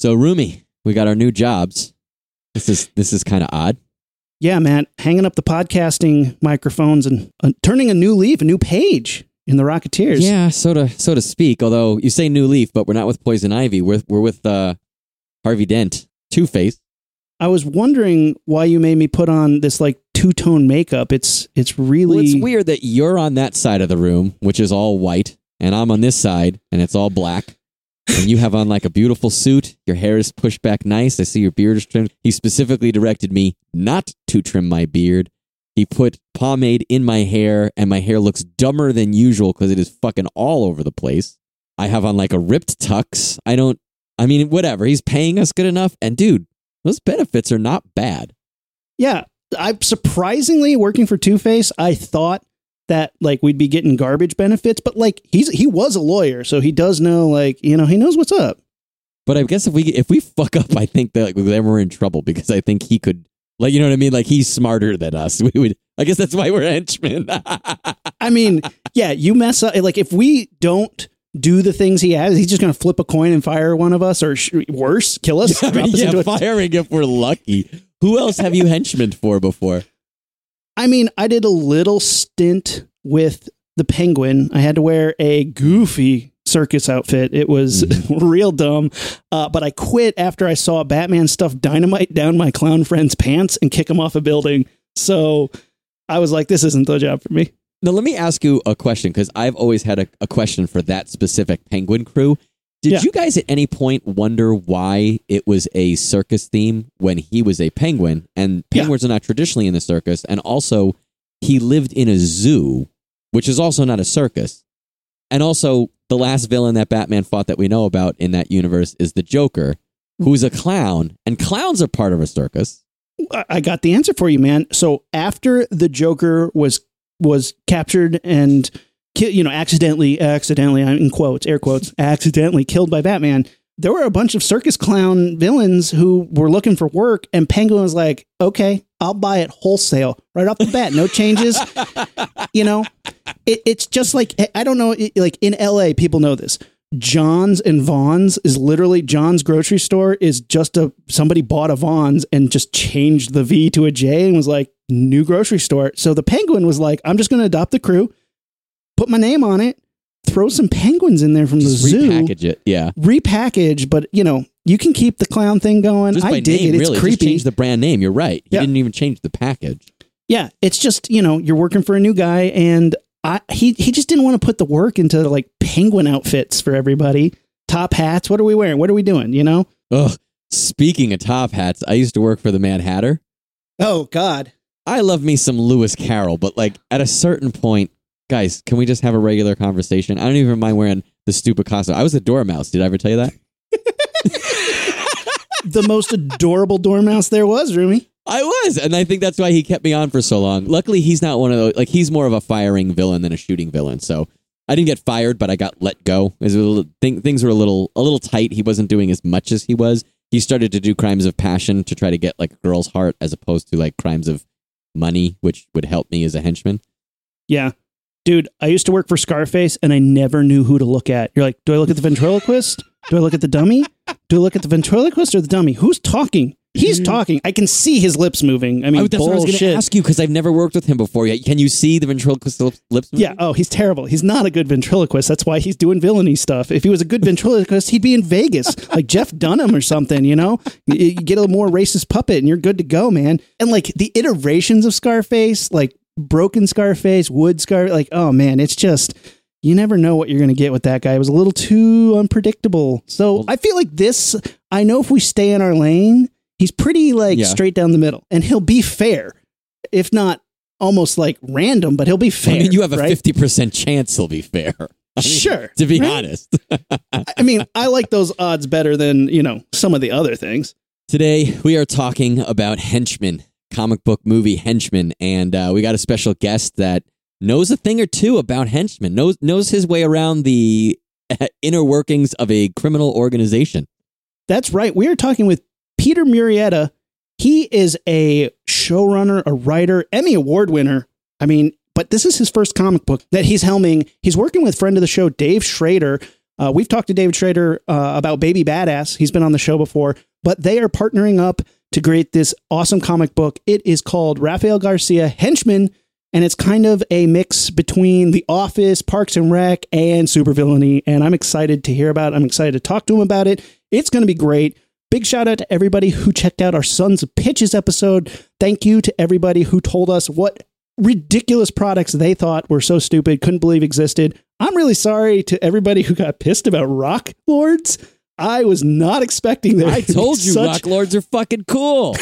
So, Rumi, we got our new jobs. This is this is kind of odd. Yeah, man, hanging up the podcasting microphones and uh, turning a new leaf, a new page in the Rocketeers. Yeah, so to so to speak. Although you say New Leaf, but we're not with Poison Ivy. We're we're with uh, Harvey Dent, Two Face. I was wondering why you made me put on this like two tone makeup. It's it's really Well, it's weird that you're on that side of the room, which is all white, and I'm on this side, and it's all black. And you have on like a beautiful suit. Your hair is pushed back nice. I see your beard is trimmed. He specifically directed me not to trim my beard. He put pomade in my hair, and my hair looks dumber than usual because it is fucking all over the place. I have on like a ripped tux. I don't, I mean, whatever. He's paying us good enough. And dude, those benefits are not bad. Yeah, I'm surprisingly working for Two Face. I thought that like we'd be getting garbage benefits, but like he's he was a lawyer, so he does know like you know he knows what's up. But I guess if we if we fuck up, I think that like, then we're in trouble because I think he could, like, you know what I mean? Like he's smarter than us. We would. I guess that's why we're henchmen. I mean, yeah, you mess up like if we don't do the things he has, he's just gonna flip a coin and fire one of us, or sh- worse, kill us. I mean, us yeah, firing if we're lucky. Who else have you henchmen for before? I mean, I did a little stint with the penguin. I had to wear a goofy circus outfit. It was real dumb. Uh, but I quit after I saw Batman stuff dynamite down my clown friend's pants and kick him off a building. So I was like, this isn't the job for me. Now, let me ask you a question because I've always had a, a question for that specific penguin crew. Did Yeah. you guys at any point wonder why it was a circus theme when he was a penguin? And Yeah. penguins are not traditionally in the circus. And also, he lived in a zoo, which is also not a circus. And also, the last villain that Batman fought that we know about in that universe is the Joker, who's a clown. And clowns are part of a circus. I- got the answer for you, man. So after the Joker was was captured and you know accidentally accidentally in quotes air quotes accidentally killed by Batman, there were a bunch of circus clown villains who were looking for work, and Penguin was like, "Okay, I'll buy it wholesale right off the bat, no changes." you know, it, it's just like I don't know, it, like in L.A., people know this. Jons and Vons is literally Jons grocery store is just a somebody bought a Vons and just changed the V to a J and was like new grocery store. So the penguin was like, I'm just going to adopt the crew, put my name on it, throw some penguins in there from Just the zoo, repackage it. Yeah. repackage, but you know, you can keep the clown thing going. Just I dig name, it. It's really. Just creepy. change the brand name. You're right. He Yeah. didn't even change the package. Yeah, it's just you know you're working for a new guy, and I he he just didn't want to put the work into like penguin outfits for everybody, top hats. What are we wearing? What are we doing? You know? Ugh. Speaking of top hats, I used to work for the Mad Hatter. Oh God, I love me some Lewis Carroll, but like at a certain point, guys, can we just have a regular conversation? I don't even mind wearing the stupid costume. I was a dormouse. Did I ever tell you that? the most adorable dormouse there was, Rumi. I was, and I think that's why he kept me on for so long. Luckily, he's not one of those. Like he's more of a firing villain than a shooting villain. So I didn't get fired, but I got let go. It was a little, thing, things were a little a little tight. He wasn't doing as much as he was. He started to do crimes of passion to try to get like a girl's heart, as opposed to like crimes of money, which would help me as a henchman. Yeah, dude, I used to work for Scarface, and I never knew who to look at. You're like, do I look at the ventriloquist? Do I look at the dummy? Do I look at the ventriloquist or the dummy? Who's talking? He's mm. talking. I can see his lips moving. I mean, Oh, that's what I was going to ask you because I've never worked with him before yet. Can you see the ventriloquist lips? lips Yeah. Oh, he's terrible. He's not a good ventriloquist. That's why he's doing villainy stuff. If he was a good ventriloquist, he'd be in Vegas, like Jeff Dunham or something. You know, you, you get a more racist puppet, and you're good to go, man. And like the iterations of Scarface, like broken Scarface, wood Scar, like oh man, it's just you never know what you're going to get with that guy. It was a little too unpredictable. So I feel like this. I know if we stay in our lane, he's pretty like Yeah. straight down the middle, and he'll be fair, if not almost like random, but he'll be fair. I mean, you have a right? fifty percent chance he'll be fair. I mean, Sure, To be right? honest. I mean, I like those odds better than, you know, some of the other things. Today, we are talking about henchmen, comic book movie henchmen, and uh, we got a special guest that knows a thing or two about henchmen, knows, knows his way around the inner workings of a criminal organization. That's right. We are talking with Peter Murrieta. He is a showrunner, a writer, Emmy Award winner. I mean, but this is his first comic book that he's helming. He's working with friend of the show, Dave Schrader. Uh, we've talked to David Schrader uh, about Baby Badass. He's been on the show before, but they are partnering up to create this awesome comic book. It is called Rafael Garcia Henchman, and it's kind of a mix between The Office, Parks and Rec, and supervillainy. And I'm excited to hear about it. I'm excited to talk to him about it. It's going to be great. Big shout out to everybody who checked out our Sons of Pitches episode. Thank you to everybody who told us what ridiculous products they thought were so stupid, couldn't believe existed. I'm really sorry to everybody who got pissed about Rock Lords. I was not expecting that. I told you, such... Rock Lords are fucking cool.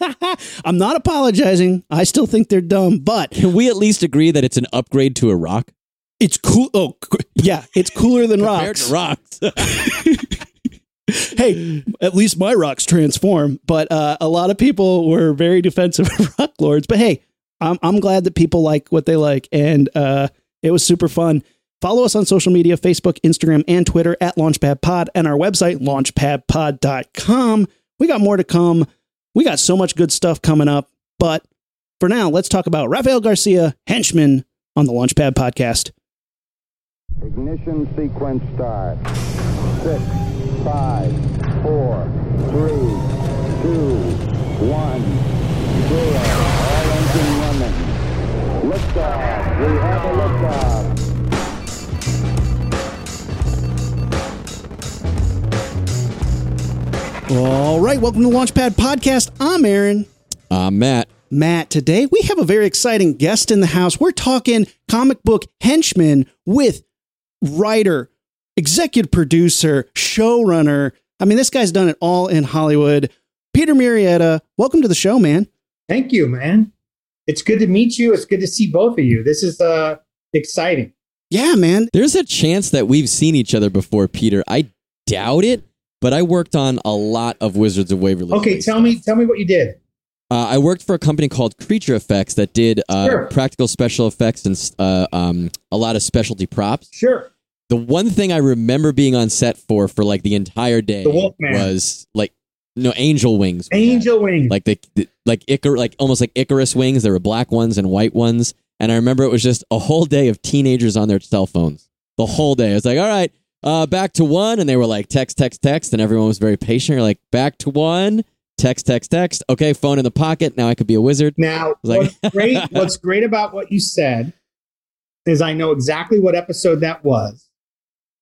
I'm not apologizing. I still think they're dumb, but can we at least agree that it's an upgrade to a rock? It's cool. Oh, yeah, it's cooler than rocks. rocks. hey, at least my rocks transform. But uh, a lot of people were very defensive of rock lords. But hey, I'm I'm glad that people like what they like, and uh, it was super fun. Follow us on social media Facebook, Instagram, and Twitter at LaunchpadPod and our website, launchpadpod.com. We got more to come. We got so much good stuff coming up. But for now, let's talk about Rafael Garcia, henchman on the Launchpad Podcast. Ignition sequence start. Six, five, four, three, two, one, zero. All engine running. Liftoff. We have a liftoff. All right, welcome to Launchpad Podcast. I'm Aaron. I'm Matt. Matt, today we have a very exciting guest in the house. We're talking comic book henchman with writer, executive producer, showrunner. I mean, this guy's done it all in Hollywood. Peter Murrieta, welcome to the show, man. Thank you, man. It's good to meet you. It's good to see both of you. This is uh exciting. Yeah, man. There's a chance that we've seen each other before, Peter. I doubt it, but I worked on a lot of Wizards of Waverly. Okay, tell stuff. me, tell me what you did. Uh, I worked for a company called Creature Effects that did uh, sure. practical special effects and uh, um, a lot of specialty props. Sure. The one thing I remember being on set for for like the entire day the was like no angel wings. Angel wings, like the, the like Icar, like almost like Icarus wings. There were black ones and white ones, and I remember it was just a whole day of teenagers on their cell phones. The whole day, I was like, all right, uh, back to one, and they were like text, text, text, and everyone was very patient. You're like, back to one, text, text, text. Okay, phone in the pocket. Now I could be a wizard. Now, like, what's great, what's great about what you said is I know exactly what episode that was,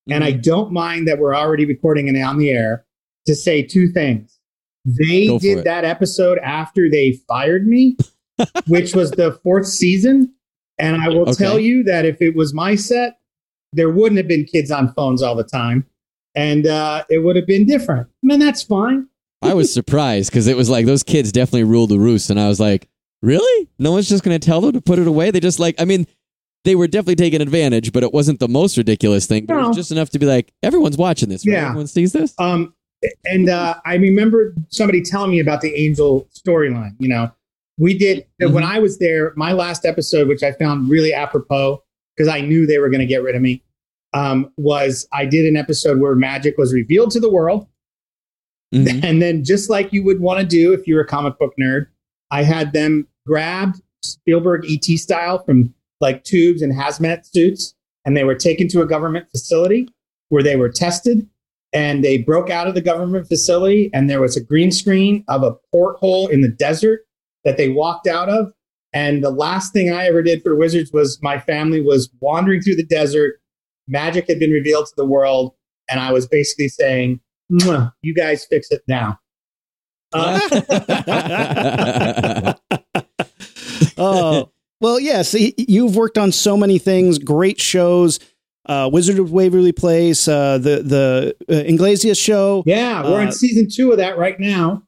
mm-hmm. and I mm-hmm. don't mind that we're already recording it on the air to say two things. They Go did that episode after they fired me, which was the fourth season. And I will okay. tell you that if it was my set, there wouldn't have been kids on phones all the time, and uh, it would have been different. I mean, that's fine. I was surprised because it was like those kids definitely ruled the roost, and I was like, really? No one's just going to tell them to put it away? They just like, I mean, they were definitely taking advantage, but it wasn't the most ridiculous thing. But no. it was just enough to be like, everyone's watching this. Right? Yeah, everyone sees this. Um, and uh, I remember somebody telling me about the Angel storyline. You know, we did mm-hmm. when I was there. My last episode, which I found really apropos, because I knew they were going to get rid of me, um, was I did an episode where magic was revealed to the world. Mm-hmm. And then, just like you would want to do if you're a comic book nerd, I had them grabbed Spielberg ET style from like tubes and hazmat suits, and they were taken to a government facility where they were tested. And they broke out of the government facility, and there was a green screen of a porthole in the desert that they walked out of. And the last thing I ever did for Wizards was my family was wandering through the desert. Magic had been revealed to the world. And I was basically saying, you guys fix it now. Uh- oh, well, yes. Yeah, you've worked on so many things, great shows. Uh, Wizard of Waverly Place, uh, the the uh, Iglesias show. Yeah, we're in uh, season two of that right now.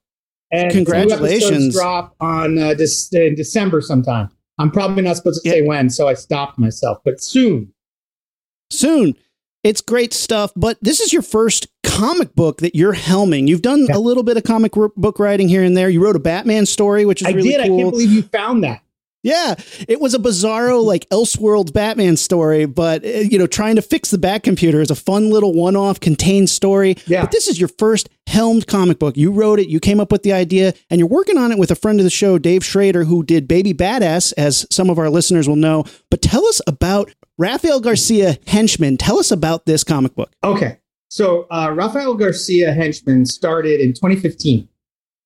And congratulations! Drop on uh, de- in December sometime. I'm probably not supposed to say when, so I stopped myself. But soon, soon. It's great stuff, but this is your first comic book that you're helming. You've done yeah. a little bit of comic book writing here and there. You wrote a Batman story, which is I really did. cool. I can't believe you found that. Yeah, it was a bizarro like Elseworlds Batman story, but uh, you know, trying to fix the Bat computer is a fun little one-off contained story. Yeah. But this is your first helmed comic book. You wrote it, you came up with the idea, and you're working on it with a friend of the show, Dave Schrader, who did Baby Badass, as some of our listeners will know. But tell us about Rafael Garcia Henchman. Tell us about this comic book. Okay. So uh, Rafael Garcia Henchman started in 2015.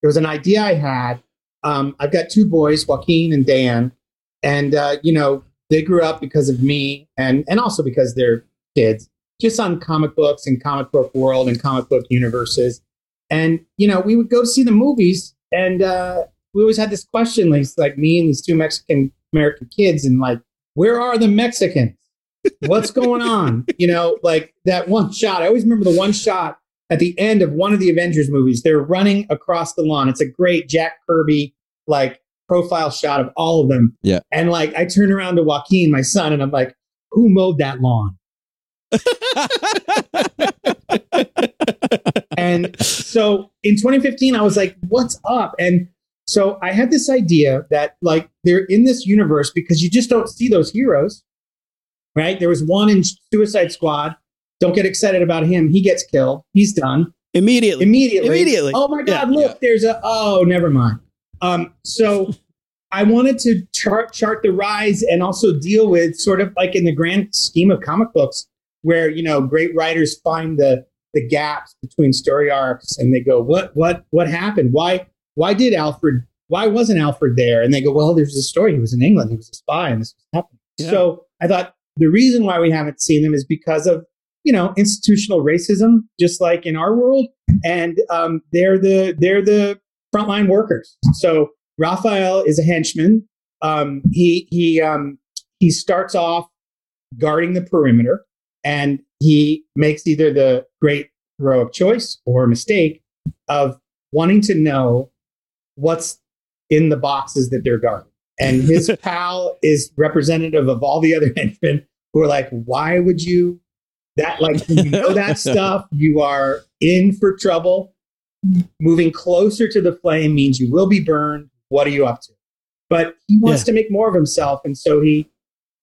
It was an idea I had. Um, I've got two boys, Joaquin and Dan, and uh, you know they grew up because of me, and and also because they're kids, just on comic books and comic book world and comic book universes. And you know we would go see the movies, and uh, we always had this question, like, like me and these two Mexican American kids, and like, where are the Mexicans? What's going on? You know, like that one shot. I always remember the one shot at the end of one of the Avengers movies. They're running across the lawn. It's a great Jack Kirby like profile shot of all of them. Yeah. And like I turn around to Joaquin, my son, and I'm like, who mowed that lawn? and so in 2015, I was like, what's up? And so I had this idea that like they're in this universe because you just don't see those heroes, right? There was one in Suicide Squad. Don't get excited about him. He gets killed. He's done Immediately. immediately. Immediately. Oh my God! Yeah. look, Yeah. there's a. Oh, never mind. Um, so I wanted to chart chart the rise and also deal with sort of like in the grand scheme of comic books, where you know great writers find the the gaps between story arcs and they go, what what what happened? Why why did Alfred? Why wasn't Alfred there? And they go, well, there's a story. He was in England. He was a spy, and this was happening. Yeah. So I thought the reason why we haven't seen them is because of you know institutional racism, just like in our world, and um, they're the they're the frontline workers. So Rafael is a henchman. Um, he he um, he starts off guarding the perimeter, and he makes either the great heroic choice or mistake of wanting to know what's in the boxes that they're guarding. And his pal is representative of all the other henchmen who are like, why would you that like you know that stuff, you are in for trouble. Moving closer to the flame means you will be burned. What are you up to? But he wants Yeah. to make more of himself, and so he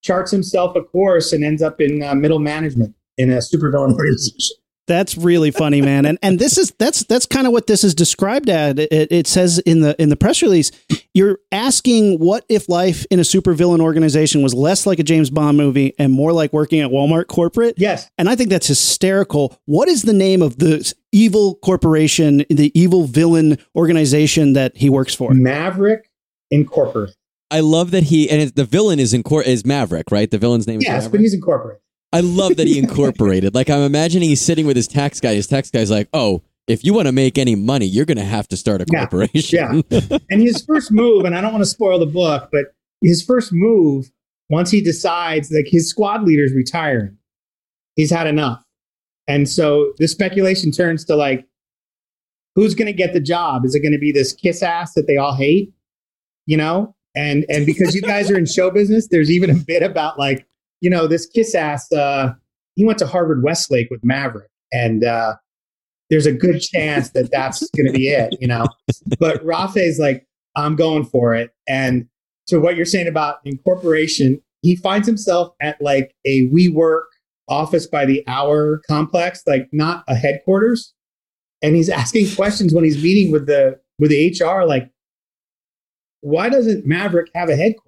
charts himself a course and ends up in uh, middle management in a supervillain organization. That's really funny, man. And and this is that's that's kind of what this is described at. It, it says in the in the press release, you're asking what if life in a supervillain organization was less like a James Bond movie and more like working at Walmart corporate. Yes, And I think that's hysterical. What is the name of the evil corporation, the evil villain organization that he works for? Maverick Incorporated. I love that he and the villain is in court is Maverick, right? The villain's name is Yes, Maverick. but he's incorporated. I love that he incorporated. like I'm imagining he's sitting with his tax guy. His tax guy's like, "Oh, if you want to make any money, you're going to have to start a Yeah, corporation." And his first move, and I don't want to spoil the book, but his first move, once he decides, like his squad leader's retiring, he's had enough. And so the speculation turns to like, who's going to get the job? Is it going to be this kiss ass that they all hate? You know? And and because you guys are in show business, there's even a bit about like, you know, this kiss ass, uh, he went to Harvard Westlake with Maverick. And uh, there's a good chance that that's going to be it, you know? But Rafe's like, I'm going for it. And to what you're saying about incorporation, he finds himself at like a WeWork office by the hour complex, like not a headquarters. And he's asking questions when he's meeting with the with the HR, like, why doesn't Maverick have a headquarters?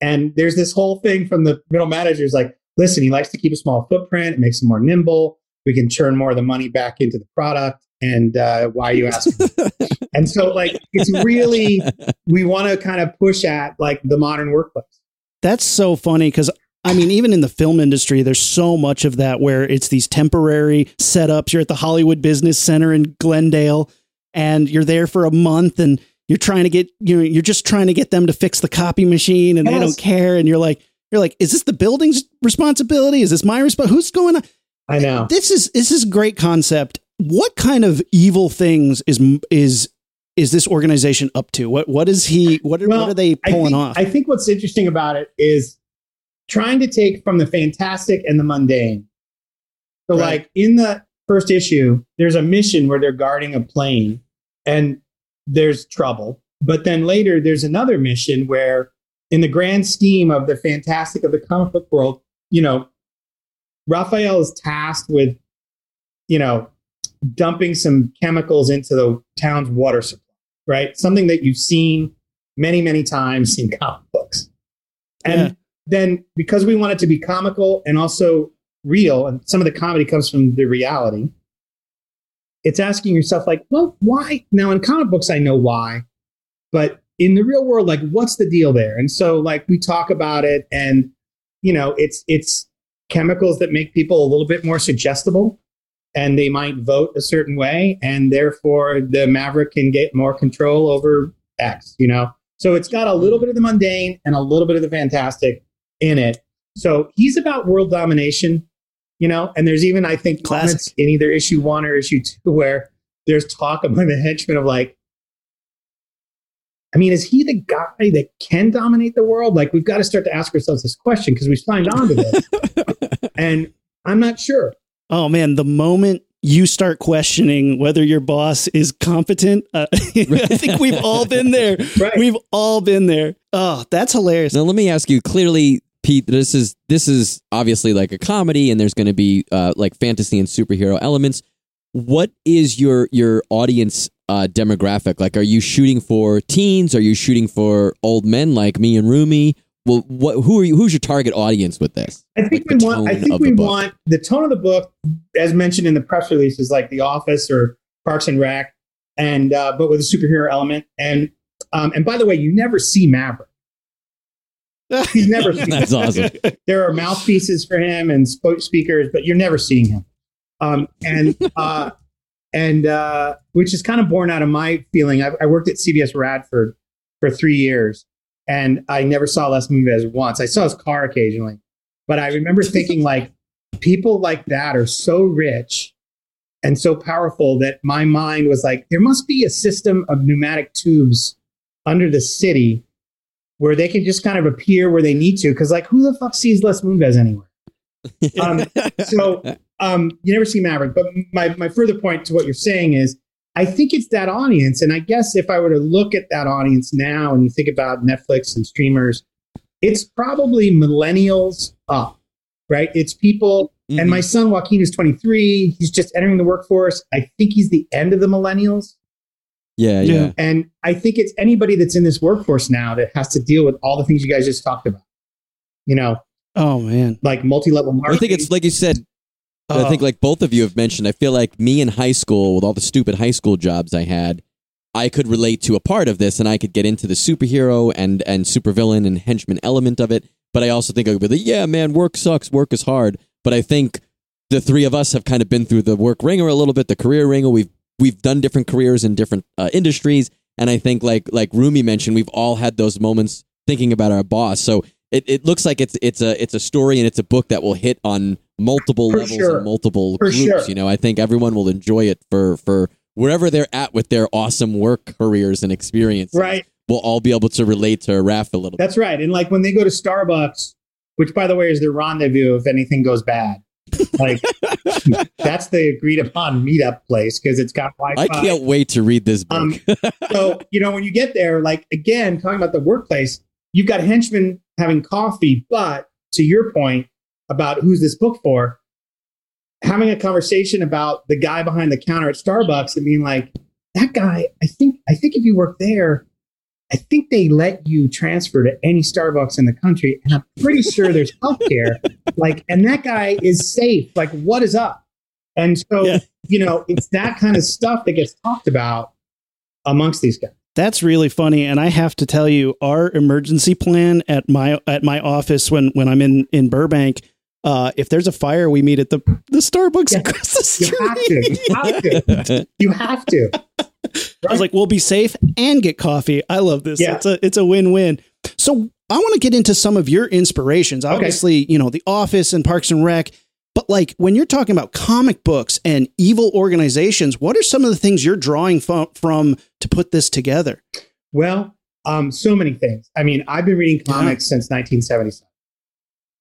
And there's this whole thing from the middle managers, like, listen, he likes to keep a small footprint, it makes him more nimble. We can turn more of the money back into the product. And uh, why are you ask and so, like, it's really we want to kind of push at like the modern workplace. That's so funny because I mean, even in the film industry, there's so much of that where it's these temporary setups. You're at the Hollywood Business Center in Glendale, and you're there for a month, and you're trying to get you know you're just trying to get them to fix the copy machine, and they don't care, and you're like you're like, is this the building's responsibility? Is this my response? Who's going on? I know. This is this is a great concept. What kind of evil things is is is this organization up to? What what is he? What are, Well, what are they I pulling think, off? I think what's interesting about it is trying to take from the fantastic and the mundane. So, Right. like in the first issue, there's a mission where they're guarding a plane and there's trouble. But then later, there's another mission where, in the grand scheme of the fantastic of the comic book world, you know, Rafael is tasked with, you know, dumping some chemicals into the town's water supply, right? Something that you've seen many, many times in comic books. And Yeah. then because we want it to be comical and also real, and some of the comedy comes from the reality, it's asking yourself, like, well, why? Now, in comic books, I know why, but in the real world, like, what's the deal there? And so, like, we talk about it, and you know, it's it's chemicals that make people a little bit more suggestible, and they might vote a certain way, and therefore the Maverick can get more control over X. You know, so it's got a little bit of the mundane and a little bit of the fantastic in it. So he's about world domination you know and there's even i think Classic. in either issue one or issue two where there's talk among the henchmen of like i mean is he the guy that can dominate the world like we've got to start to ask ourselves this question because we signed on to this and i'm not sure Oh man, the moment you start questioning whether your boss is competent, uh, I think we've all been there. right We've all been there. Oh, that's hilarious. Now let me ask you clearly, Pete. This is this is obviously like a comedy, and there's going to be uh, like fantasy and superhero elements. What is your your audience uh, demographic? Like, are you shooting for teens? Are you shooting for old men like me and Rumi? Well, what who are you? Who's your target audience with this? I think Like we the want. I tone think of we the book. want the tone of the book, as mentioned in the press release, is like The Office or Parks and Rec, and uh, but with a superhero element. And um, and by the way, you never see Maverick. He's never seen. That's awesome. there are mouthpieces for him and sp- speakers, but you're never seeing him. Um, and uh, and uh, which is kind of born out of my feeling. I, I worked at CBS Radford for three years, and I never saw Les Moonves once. I saw his car occasionally, but I remember thinking like people like that are so rich and so powerful that my mind was like, there must be a system of pneumatic tubes under the city where they can just kind of appear where they need to. Because like, who the fuck sees Les Moonves anywhere? Um, so um, you never see Maverick. But my my further point to what you're saying is, I think it's that audience. And I guess if I were to look at that audience now, and you think about Netflix and streamers, it's probably millennials up, right? It's people. Mm-hmm. And my son Joaquin is 23. He's just entering the workforce. I think he's the end of the millennials. yeah, Yeah. yeah, And I think it's anybody that's in this workforce now that has to deal with all the things you guys just talked about. You know, Oh man. like multi-level marketing. I think it's like you said. I Oh. think like both of you have mentioned. I feel like me in high school with all the stupid high school jobs I had, I could relate to a part of this, and I could get into the superhero and and supervillain and henchman element of it. But I also think I would be like, yeah, man, work sucks, work is hard. But I think the three of us have kind of been through the work ringer a little bit, the career ringer. We've we've done different careers in different uh, industries, and I think like like Rumi mentioned, we've all had those moments thinking about our boss. So it, it looks like it's it's a it's a story and it's a book that will hit on multiple For levels sure. and multiple For groups. sure. You know, I think everyone will enjoy it for for wherever they're at with their awesome work careers and experience. right. We'll all be able to relate to Raph a little bit. That's right. And like when they go to Starbucks, which by the way is their rendezvous if anything goes bad. Like that's the agreed upon meetup place because it's got Wi-Fi. I can't wait to read this book. Um, so you know when you get there, like again, talking about the workplace, you've got henchmen having coffee, but to your point about who's this book for, having a conversation about the guy behind the counter at Starbucks and being like, that guy, I think, I think if you work there, I think they let you transfer to any Starbucks in the country, and I'm pretty sure there's healthcare. Like, and that guy is safe. Like, what is up? And so, Yeah. you know, it's that kind of stuff that gets talked about amongst these guys. That's really funny, and I have to tell you, our emergency plan at my at my office when when I'm in in Burbank, uh, if there's a fire, we meet at the the Starbucks Yeah. across the You have street. to. You have to. You have to. I was like, we'll be safe and get coffee. I love this. Yeah. It's a it's a win win. So I want to get into some of your inspirations. Obviously, you know, The Office and Parks and Rec. But like when you're talking about comic books and evil organizations, what are some of the things you're drawing from, from to put this together? Well, um, so many things. I mean, I've been reading comics since 1977.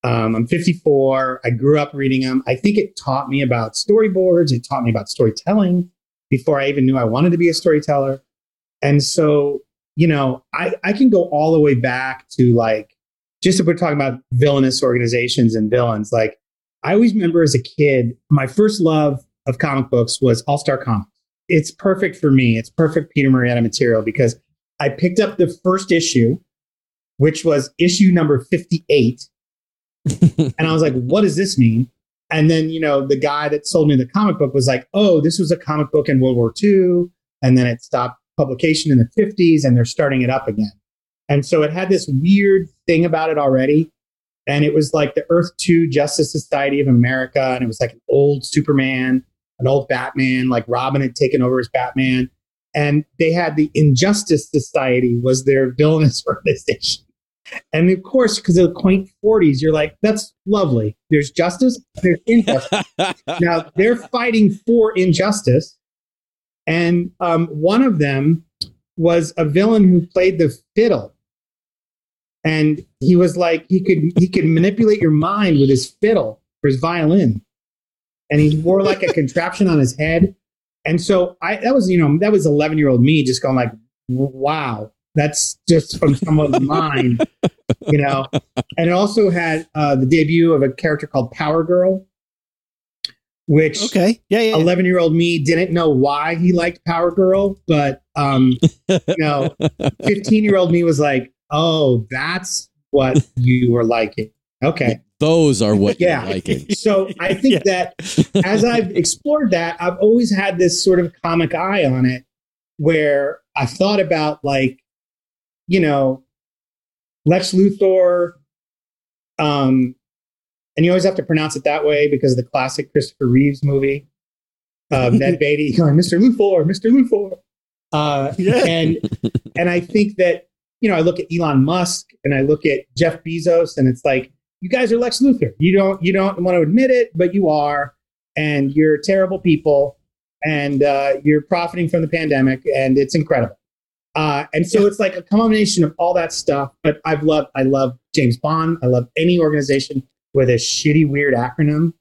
Um, I'm 54. I grew up reading them. I think it taught me about storyboards. It taught me about storytelling before I even knew I wanted to be a storyteller. And so, you know, I, I can go all the way back to like, just if we're talking about villainous organizations and villains, like I always remember as a kid, my first love of comic books was All Star Comics. It's perfect for me. It's perfect Peter Murrieta material because I picked up the first issue, which was issue number 58 and I was like, what does this mean? And then, you know, the guy that sold me the comic book was like, oh, this was a comic book in World War II. And then it stopped publication in the 50s and they're starting it up again. And so it had this weird thing about it already. And it was like the Earth 2 Justice Society of America. And it was like an old Superman, an old Batman, like Robin had taken over as Batman. And they had the Injustice Society was their villainous organization. And of course, because of the quaint 40s, you're like, that's lovely. There's justice, there's injustice. now they're fighting for injustice. And um, one of them was a villain who played the fiddle. And he was like, he could he could manipulate your mind with his fiddle or his violin. And he wore like a contraption on his head. And so I that was, you know, that was 11 year old me just going like, wow, that's just from someone's mind, you know. And it also had uh, the debut of a character called Power Girl, which Okay. Yeah, yeah. yeah. 11 year old me didn't know why he liked Power Girl, but um, you know, 15 year old me was like, oh, that's what you were liking. Okay. Those are what Yeah. you're liking. So I think Yeah. that as I've explored that, I've always had this sort of comic eye on it where I thought about like, you know, Lex Luthor, um, and you always have to pronounce it that way because of the classic Christopher Reeves movie of Ned Beatty going, Mr. Luthor, Mr. Luthor. Uh, Yeah. and and I think that, you know, I look at Elon Musk and I look at Jeff Bezos and it's like, you guys are Lex Luthor. You don't you don't want to admit it, but you are, and you're terrible people, and uh, you're profiting from the pandemic, and it's incredible. Uh, and so it's like a combination of all that stuff. But I've loved I love James Bond. I love any organization with a shitty weird acronym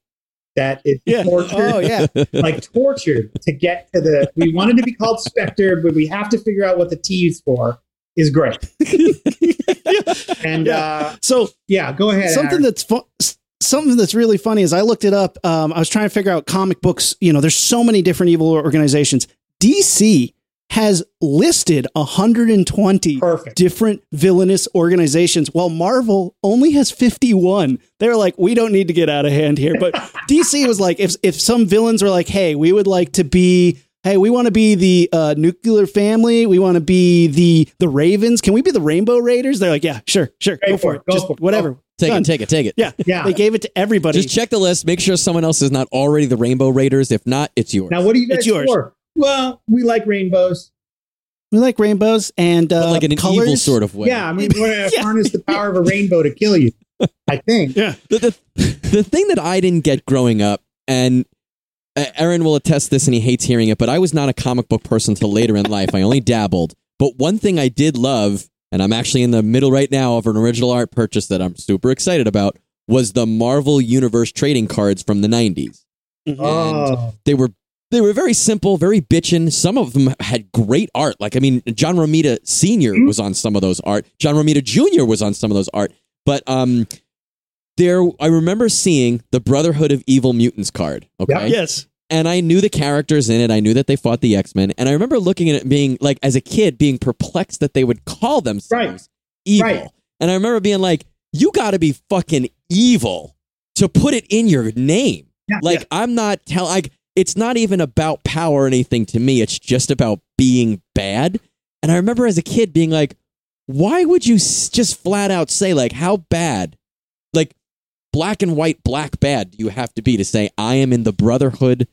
that is Yeah. tortured Oh, yeah. like tortured to get to the we wanted to be called Spectre, but we have to figure out what the T is for is great. And Yeah. uh So yeah, go ahead. something Aaron. that's fun. Something that's really funny is I looked it up. Um, I was trying to figure out comic books. You know, there's so many different evil organizations. DC has listed 120 perfect. different villainous organizations, while Marvel only has 51. They're like, we don't need to get out of hand here. But DC was like, if if some villains were like, hey, we would like to be. Hey, we want to be the uh, nuclear family. We want to be the the Ravens. Can we be the Rainbow Raiders? They're like, yeah, sure, sure, Go go, for for it, it, go Just for it, go. whatever. Take Done. it, take it, take it. Yeah, Yeah. They gave it to everybody. Just check the list. Make sure someone else is not already the Rainbow Raiders. If not, it's yours. Now what do you guys It's yours. for? Well, we like rainbows. we like rainbows and uh, like in an colors. evil sort of way. Yeah, I mean we're gonna Yeah. harness the power of a rainbow to kill you. I think. Yeah, the, the, the thing that I didn't get growing up, and uh, Aaron will attest this and he hates hearing it, but I was not a comic book person until later in life. I only dabbled. But one thing I did love, and I'm actually in the middle right now of an original art purchase that I'm super excited about, was the Marvel Universe trading cards from the 90s. Oh, They were they were very simple, very bitchin'. Some of them had great art. Like I mean, John Romita Senior Mhm. was on some of those art. John Romita Jr. was on some of those art. But um, there, I remember seeing the Brotherhood of Evil Mutants card. Okay, yes. and I knew the characters in it. I knew that they fought the X Men, and I remember looking at it being like, as a kid, being perplexed that they would call themselves Right. evil. Right. And I remember being like, "You got to be fucking evil to put it in your name." Yeah. like I'm not telling. like it's not even about power or anything to me. It's just about being bad. And I remember as a kid being like, "Why would you s- just flat out say like how bad, like black and white, black bad do you have to be to say I am in the Brotherhood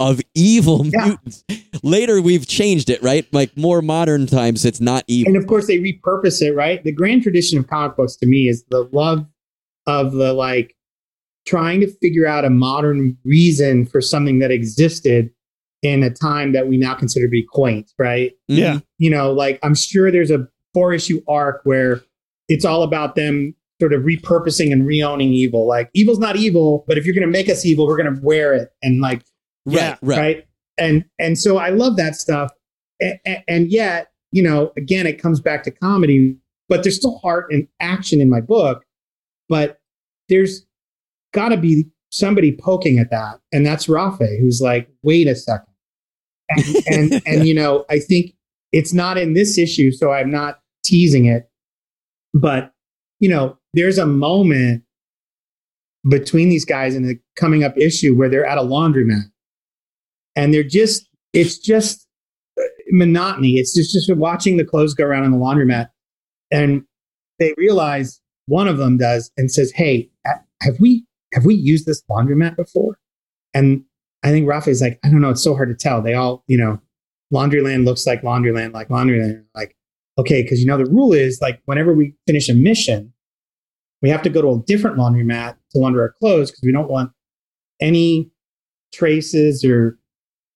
of evil Yeah. mutants?" Later we've changed it, right? Like more modern times, it's not evil. and of course they repurpose it, right? The grand tradition of comic books to me is the love of the like trying to figure out a modern reason for something that existed in a time that we now consider to be quaint, right? Yeah. you know, like I'm sure there's a four issue arc where it's all about them sort of repurposing and reowning evil. Like evil's not evil, but if you're going to make us evil, we're going to wear it and like right, right. right. And and so I love that stuff. And, and yet, you know, again, it comes back to comedy, but there's still heart and action in my book. But there's got to be somebody poking at that, and that's Rafe, who's like, wait a second. And and, and you know, I think it's not in this issue, so I'm not teasing it. But you know, there's a moment between these guys in the coming up issue where they're at a laundromat and they're just it's just uh, monotony it's just just watching the clothes go around in the laundromat and they realize one of them does and says hey have we have we used this laundromat before? And i think rafa's like i don't know it's so hard to tell. They all you know laundryland looks like laundryland like laundryland. Like okay because you know the rule is like whenever we finish a mission we have to go to a different laundromat to launder our clothes because we don't want any traces or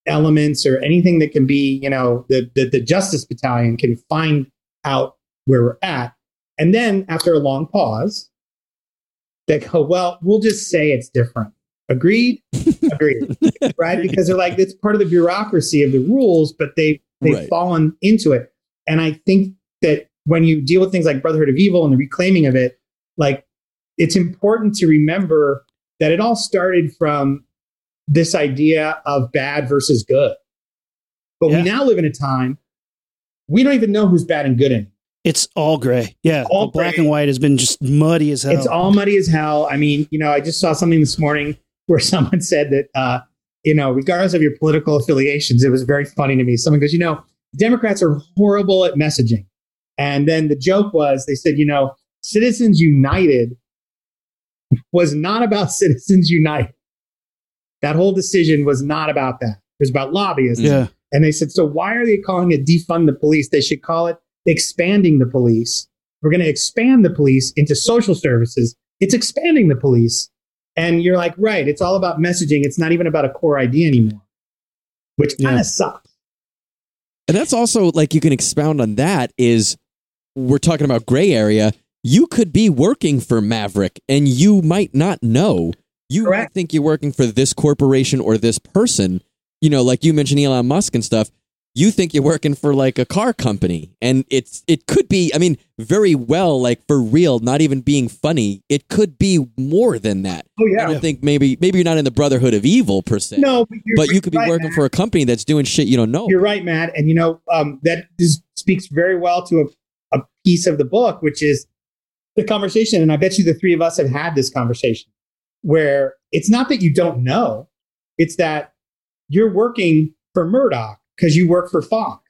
elements or anything that can be, you know, the, the, the Justice Battalion can find out where we're at. And then after a long pause, they go, well, we'll just say it's different. Agreed? Agreed. right? Because they're like, it's part of the bureaucracy of the rules, but they, they've Right. fallen into it. And I think that when you deal with things like Brotherhood of Evil and the reclaiming of it, like it's important to remember that it all started from this idea of bad versus good. But Yeah. we now live in a time we don't even know who's bad and good anymore. It's all gray. Yeah. All black gray. and white has been just muddy as hell. It's all muddy as hell. I mean, you know, I just saw something this morning where someone said that, uh, you know, regardless of your political affiliations, it was very funny to me. Someone goes, you know, Democrats are horrible at messaging. And then the joke was, they said, you know, Citizens United was not about Citizens United. That whole decision was not about that. It was about lobbyists. yeah. And they said, so why are they calling it defund the police? They should call it expanding the police. We're going to expand the police into social services. It's expanding the police. And you're like, right, it's all about messaging. It's not even about a core idea anymore, which kind of sucks. And that's also like you can expound on that is we're talking about gray area. You could be working for Maverick and you might not know. You might Correct. think you're working for this corporation or this person. You know, like you mentioned Elon Musk and stuff. You think you're working for like a car company. And it's it could be, I mean, very well, like for real, not even being funny. It could be more than that. Oh, I don't think maybe maybe you're not in the Brotherhood of Evil per se. No, but, you're But you could be right, working Matt. for a company that's doing shit you don't know. You're right, Matt. And you know, um, that is, speaks very well to a, a piece of the book, which is the conversation. And I bet you the three of us have had this conversation where it's not that you don't know, it's that you're working for Murdoch because you work for Fox.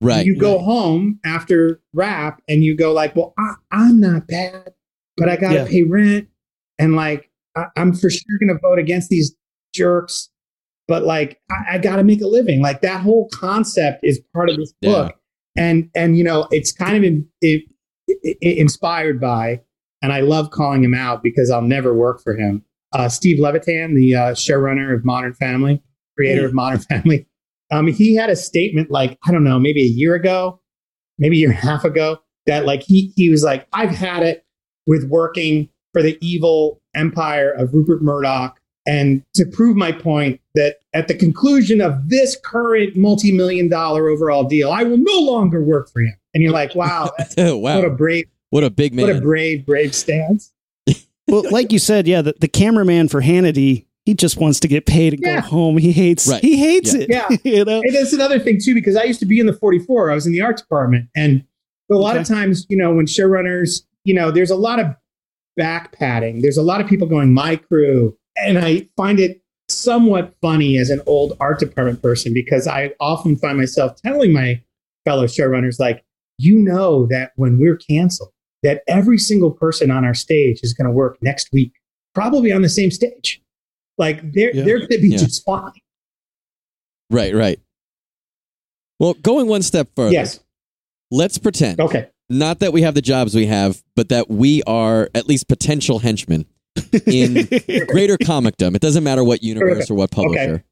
right. you go home after rap and you go like, well, I, I'm not bad, but I got to Yeah. pay rent. And like, I, I'm for sure going to vote against these jerks, but like, I, I got to make a living. Like that whole concept is part of this Yeah. book. And, and, you know, it's kind of in, it, it, it inspired by, and I love calling him out because I'll never work for him. Uh, Steve Levitan, the uh, showrunner of Modern Family, creator of Modern Family. Um, he had a statement like, I don't know, maybe a year ago, maybe a year and a half ago, that like he he was like, I've had it with working for the evil empire of Rupert Murdoch. And to prove my point that at the conclusion of this current multi-million dollar overall deal, I will no longer work for him. And you're like, wow, that's- wow. what a brave, What a big man. what a brave, brave stance. Well, like you said, yeah, the, the cameraman for Hannity, he just wants to get paid and Yeah. go home. He hates Right. he hates Yeah. it. Yeah. you know? And that's another thing too, because I used to be in the 44. I was in the art department, and a lot of times, you know, when showrunners, you know, there's a lot of back padding. There's a lot of people going, "My crew," and I find it somewhat funny as an old art department person because I often find myself telling my fellow showrunners, like, you know, that when we're canceled, that every single person on our stage is going to work next week, probably on the same stage. Like they're Yeah. they're going to be Yeah. just fine. Right, right. Well, going one step further. Yes. Let's pretend, Okay. not that we have the jobs we have, but that we are at least potential henchmen in greater comicdom. It doesn't matter what universe Perfect. or what publisher.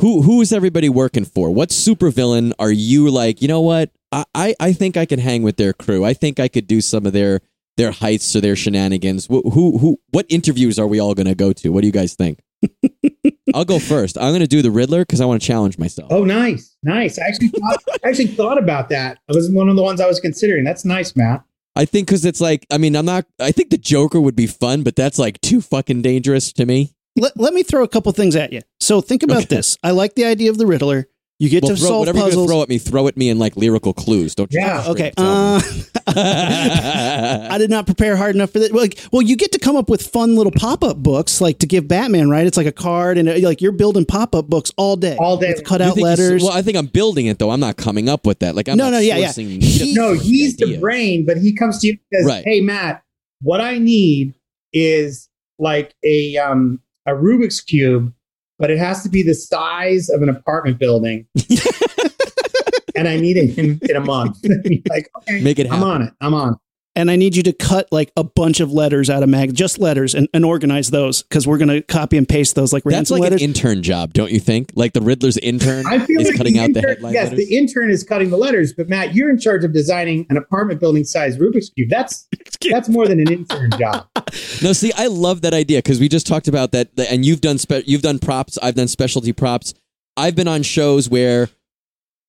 Who who is everybody working for? What supervillain are you like? You know what? I, I, I think I can hang with their crew. I think I could do some of their their heights or their shenanigans. Who who, who what interviews are we all going to go to? What do you guys think? I'll go first. I'm going to do the Riddler because I want to challenge myself. Oh, nice, nice. I actually thought, I actually thought about that. It was one of the ones I was considering. That's nice, Matt. I think because it's like, I mean, I'm not. I think the Joker would be fun, but that's like too fucking dangerous to me. let, let me throw a couple things at you. So think about Okay. this. I like the idea of the Riddler. You get Well, to throw, solve whatever you're puzzles. gonna throw at me, throw at me in like lyrical clues. Don't you Yeah, straight okay. Uh, I did not prepare hard enough for that. Like, well, you get to come up with fun little pop up books, like to give Batman, right? It's like a card, and uh, like you're building pop up books all day, All day. with cut out letters. Well, I think I'm building it though. I'm not coming up with that. Like I'm No, not no, yeah, yeah. He- No, he's the idea. brain, but he comes to you and says, Right. "Hey, Matt, what I need is like a um a Rubik's cube, but it has to be the size of an apartment building, and I need it in, in a month." Like, okay, Make it I'm on it. I'm on. And I need you to cut like a bunch of letters out of mag, just letters, and, and organize those because we're gonna copy and paste those like That's ransom like letters. an intern job, don't you think? Like the Riddler's intern I feel is like cutting the out the intern- headline Yes, letters. the intern is cutting the letters, but Matt, you're in charge of designing an apartment building size Rubik's cube. That's that's more than an intern job. No, see, I love that idea because we just talked about that, and you've done spe- you've done props. I've done specialty props. I've been on shows where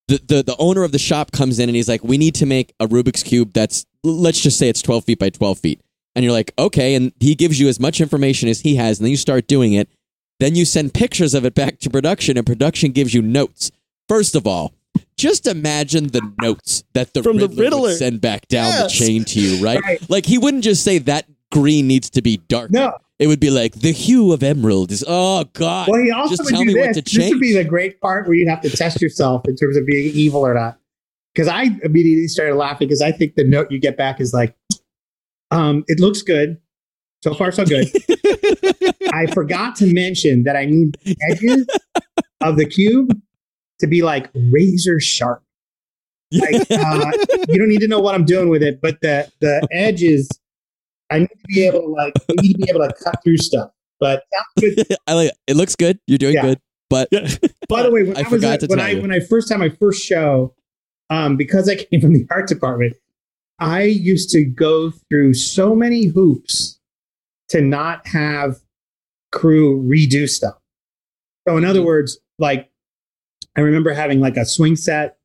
the, the the owner of the shop comes in and he's like, "We need to make a Rubik's cube that's let's just say it's twelve feet by twelve feet," and you're like, "Okay," and he gives you as much information as he has, and then you start doing it. Then you send pictures of it back to production, and production gives you notes. First of all. Just imagine the notes that the From the Riddler, Riddler. would send back down Yes. the chain to you, right? Right. Like he wouldn't just say that green needs to be dark. No. It would be like the hue of emerald is. Oh God! Well, he also just would tell do me this. what to This change. would be the great part where you'd have to test yourself in terms of being evil or not. Because I immediately started laughing because I think the note you get back is like, um, "It looks good, so far so good." I forgot to mention that I need the edges of the cube to be like razor sharp. Like uh, you don't need to know what I'm doing with it, but the the edges, I need to be able to like, I need to be able to cut through stuff. But good I like. It looks good. You're doing Yeah. good. But By the way, when I I, was forgot at- to when tell I you. when I first had my first show, um, because I came from the art department, I used to go through so many hoops to not have crew redo stuff. So in other Mm-hmm. words, like I remember having like a swing set,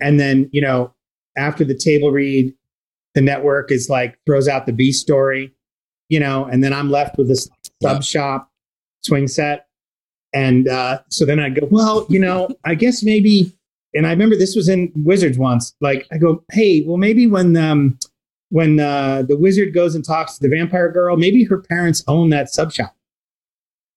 and then you know after the table read, the network is like throws out the B story, you know, and then I'm left with this Yeah. sub shop swing set. And uh, so then I go, well, you know, I guess maybe. And I remember this was in Wizards once. Like I go, hey, well, maybe when um, when uh, the wizard goes and talks to the vampire girl, maybe her parents own that sub shop,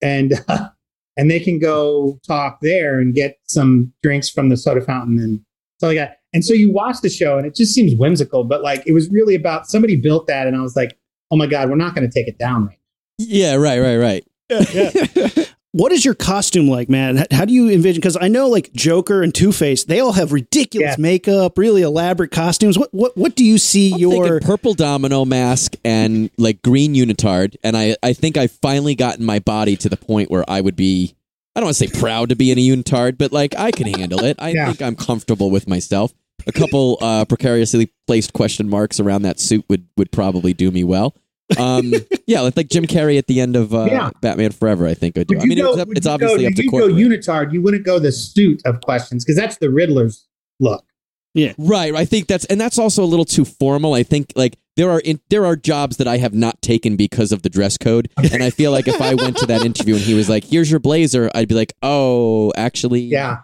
and uh, and they can go talk there and get some drinks from the soda fountain and stuff like that. And so you watch the show, and it just seems whimsical, but like it was really about somebody built that, and I was like, oh my god, we're not going to take it down right. yeah, right, right, right. what is your costume like, man? How do you envision? Because I know like Joker and Two Face, they all have ridiculous Yeah. makeup, really elaborate costumes. What what what do you see I'm your purple domino mask and like green unitard, and I I think I've finally gotten my body to the point where I would be. I don't want to say proud to be in a unitard, but like I can handle it. I Yeah. think I'm comfortable with myself. A couple uh, precariously placed question marks around that suit would would probably do me well. Um, yeah, like, like Jim Carrey at the end of uh, Yeah. Batman Forever. I think would do. Would I mean, go, it's, would it's obviously go, up to court. you go corporate. unitard. You wouldn't go the suit of questions because that's the Riddler's look. Yeah, right. I think that's and that's also a little too formal. I think like there are in, there are jobs that I have not taken because of the dress code, and I feel like if I went to that interview and he was like, "Here's your blazer," I'd be like, "Oh, actually, Yeah,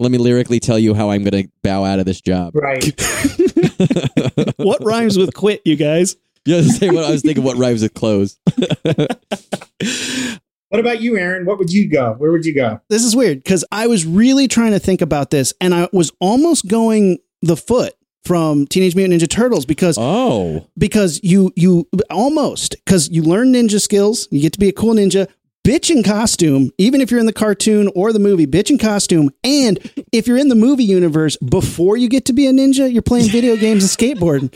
Let me lyrically tell you how I'm going to bow out of this job." right. what rhymes with quit, you guys? Yeah, say what I was thinking. What rhymes with clothes? What about you, Aaron? What would you go? Where would you go? This is weird because I was really trying to think about this, and I was almost going the foot from Teenage Mutant Ninja Turtles because Oh, because you you almost because you learn ninja skills, you get to be a cool ninja. Bitch in costume, even if you're in the cartoon or the movie, bitch in costume. And if you're in the movie universe, before you get to be a ninja, you're playing video games and skateboarding.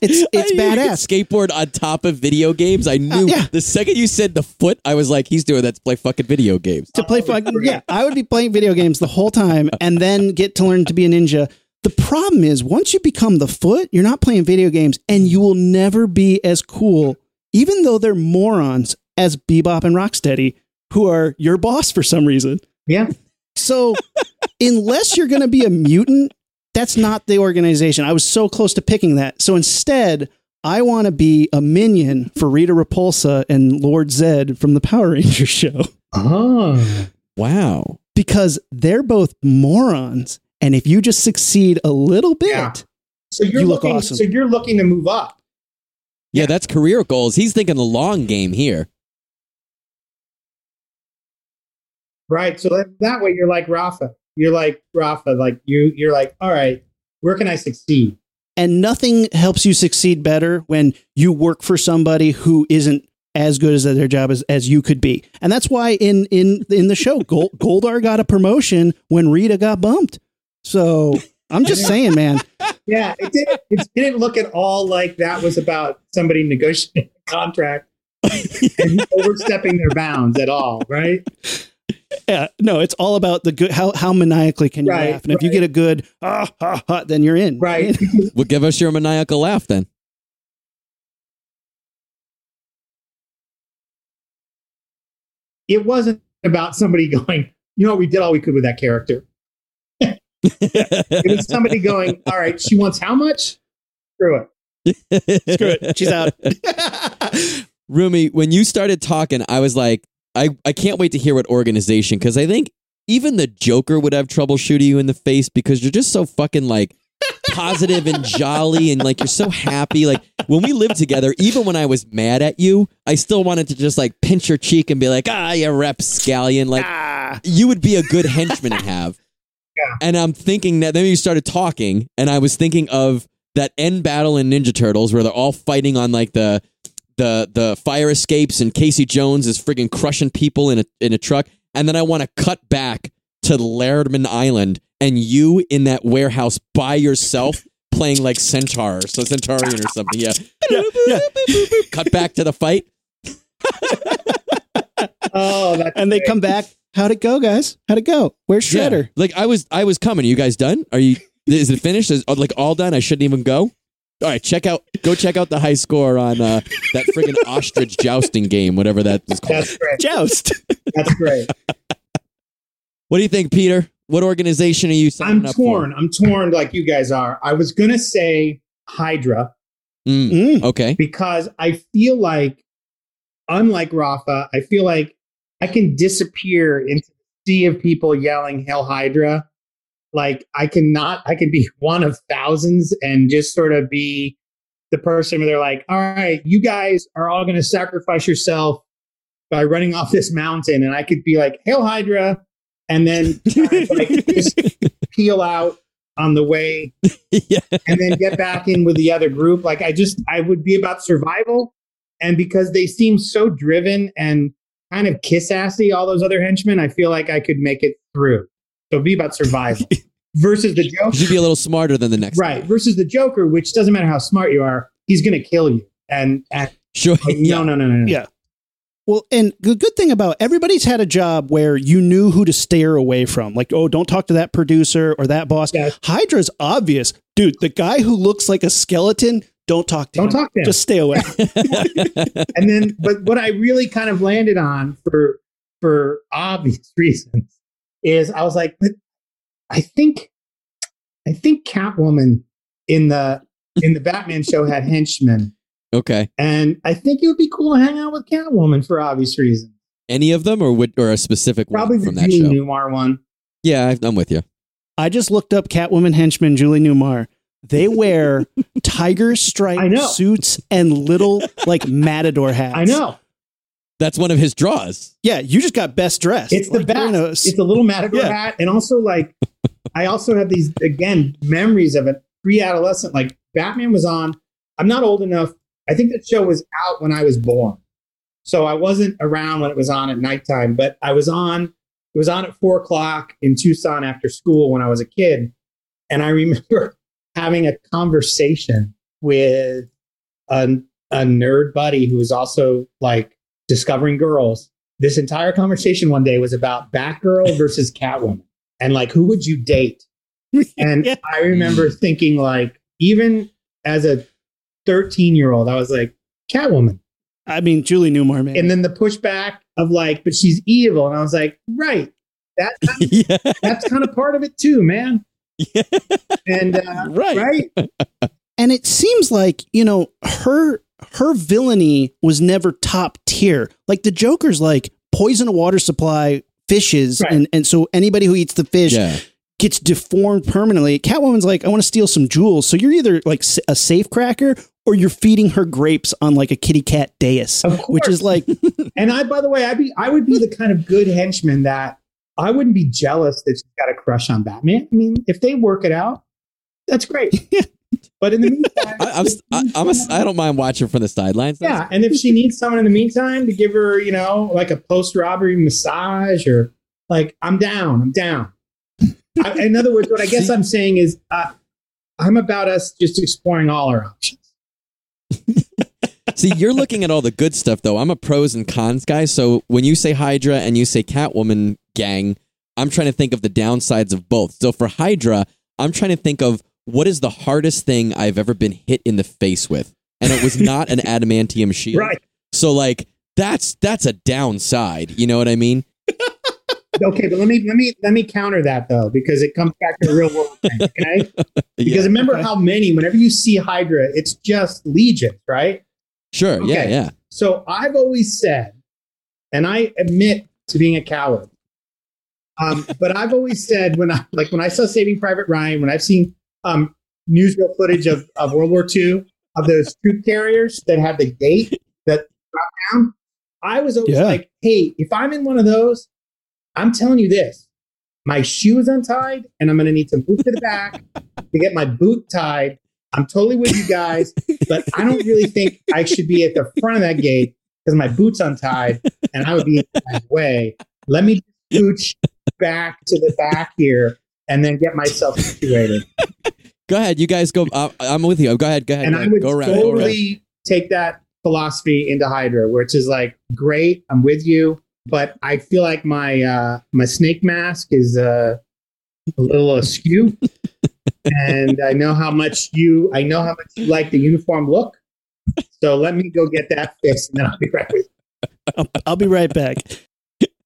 It's it's I- badass. Skateboard on top of video games. I knew yeah. the second you said the foot, I was like, he's doing that to play fucking video games. to play fun. Yeah, I would be playing video games the whole time and then get to learn to be a ninja. The problem is once you become the foot, you're not playing video games and you will never be as cool, even though they're morons as Bebop and Rocksteady, who are your boss for some reason. Yeah, So unless you're going to be a mutant, that's not the organization. I was so close to picking that. So instead, I want to be a minion for Rita Repulsa and Lord Zed from the Power Rangers show. Oh, Wow. because they're both morons. And if you just succeed a little bit, Yeah. So you're You look awesome. So you're looking to move up. Yeah, that's career goals. He's thinking the long game here. Right. So that, that way you're like Rafa. You're like Rafa. Like you you're like, all right, where can I succeed? and nothing helps you succeed better when you work for somebody who isn't as good as their job as, as you could be. And that's why in in in the show, Gold, Goldar got a promotion when Rita got bumped. So I'm just saying, man. Yeah, it didn't it didn't look at all like that was about somebody negotiating a contract and overstepping their bounds at all, right? Yeah, no, it's all about the good. How how maniacally can you Right, laugh? And if you get a good ah ha ha, then you're in. Right. Well, give us your maniacal laugh then. It wasn't about somebody going, you know we did all we could with that character. It was somebody going, all right, she wants how much? Screw it. Screw it. She's out. Rumi, when you started talking, I was like, I, I can't wait to hear what organization because I think even the Joker would have trouble shooting you in the face because you're just so fucking like positive and jolly and like you're so happy. Like when we lived together, even when I was mad at you, I still wanted to just like pinch your cheek and be like, ah, you rapscallion. Like ah. you would be a good henchman to have. Yeah. And I'm thinking that then you started talking, and I was thinking of that end battle in Ninja Turtles where they're all fighting on like the the the fire escapes, and Casey Jones is friggin' crushing people in a in a truck. And then I want to cut back to Lairdman Island, and you in that warehouse by yourself playing like Centaur, so Centaurian or something. Yeah. Yeah, yeah. Cut back to the fight. Oh, that's And they great. come back. How'd it go, guys? How'd it go? Where's Shredder? Yeah. Like I was, I was coming. Are you guys done? Are you? Is it finished? Is like all done? I shouldn't even go. All right, check out. Go check out the high score on uh, that friggin' ostrich jousting game, whatever that is called. That's great. Joust. That's great. What do you think, Peter? What organization are you signing I'm up torn. I'm torn like you guys are. I was gonna say Hydra? Mm, Mm. okay. because I feel like, unlike Rafa, I feel like I can disappear into the sea of people yelling "Hail Hydra." Like I cannot. I can be one of thousands and just sort of be the person where they're like, "All right, you guys are all going to sacrifice yourself by running off this mountain," and I could be like, "Hail Hydra," and then like just peel out on the way yeah. and then get back in with the other group. Like I just I would be about survival. And because they seem so driven and kind of kiss assy, all those other henchmen, I feel like I could make it through. So it'd be about survival. Versus the Joker. You Joker. should be a little smarter than the next. Right. guy. Versus the Joker, which doesn't matter how smart you are, he's gonna kill you. And, and Sure. like, yeah. no, no, no, no, no. Yeah. Well, and the good thing about everybody's had a job where you knew who to steer away from. Like, oh, don't talk to that producer or that boss. Yeah. Hydra's obvious. Dude, the guy who looks like a skeleton, don't talk to Don't him. talk to him. Just stay away. and then but what I really kind of landed on for for obvious reasons is I was like, I think I think Catwoman in the in the Batman show had henchmen. okay. And I think it would be cool to hang out with Catwoman for obvious reasons. Any of them, or would, or a specific one? Probably one the from that Julie show? Newmar one. Yeah, I- I'm with you. I just looked up Catwoman henchman Julie Newmar. They wear tiger stripe suits and little like matador hats. I know. That's one of his draws. Yeah, you just got best dressed. It's the Like, you're in best. It's a little matador Yeah. hat, and also like I also have these again memories of a pre-adolescent. Like Batman was on. I'm not old enough. I think that show was out when I was born, so I wasn't around when it was on at nighttime. But I was on. It was on at four o'clock in Tucson after school when I was a kid, and I remember having a conversation with a, a nerd buddy who was also like discovering girls this entire conversation one day was about Batgirl versus Catwoman and like who would you date? And Yeah. I remember thinking like even as a 13 year old, I was like Catwoman. I mean, Julie Newmar, man. And then the pushback of like, but she's evil, and I was like, right, that yeah. that's kind of part of it too, man. Yeah. And uh, Right. right, and it seems like you know her her villainy was never top tier like the joker's like poison a water supply fishes, Right. and and so anybody who eats the fish Yeah. gets deformed permanently. Catwoman's like, I want to steal some jewels. So you're either like a safe cracker or you're feeding her grapes on like a kitty cat dais, Of course. which is like, And I, by the way, I'd be, I would be the kind of good henchman that I wouldn't be jealous that she's got a crush on Batman. I mean, if they work it out, that's great. but in the meantime, I, I'm, I, I'm a, I don't mind watching from the sidelines. yeah. And if she needs someone in the meantime to give her, you know, like a post robbery massage or like, I'm down, I'm down. I, in other words, what I guess I'm saying is, uh, I'm about us just exploring all our options. See, you're looking at all the good stuff, though. I'm a pros and cons guy. So when you say Hydra and you say Catwoman gang, I'm trying to think of the downsides of both. So for Hydra, I'm trying to think of what is the hardest thing I've ever been hit in the face with, and it was not an adamantium shield. Right. So like that's that's a downside. You know what I mean? Okay, but let me let me let me counter that though, because it comes back to the real world thing. Okay. Because Yeah. remember how many, whenever you see Hydra, it's just legions, right? Sure. Yeah. Yeah. So I've always said, and I admit to being a coward, um, but I've always said when I like when I saw Saving Private Ryan, when I've seen um, newsreel footage of, of World War II of those troop carriers that have the gate that drop down, I was always Yeah. like, hey, if I'm in one of those, I'm telling you this. My shoe is untied, and I'm going to need to move to the back to get my boot tied. I'm totally with you guys, but I don't really think I should be at the front of that gate because my boot's untied and I would be in my way. Let me scooch back to the back here and then get myself situated. Go ahead. You guys go. Uh, I'm with you. Go ahead. Go ahead. And go, I would go around. Go around. totally take that philosophy into Hydra, which is like, great, I'm with you, but I feel like my uh, my snake mask is uh, a little askew, and I know how much you I know how much you like the uniform look. So let me go get that fixed, and then I'll be right with you. I'll, I'll be right back.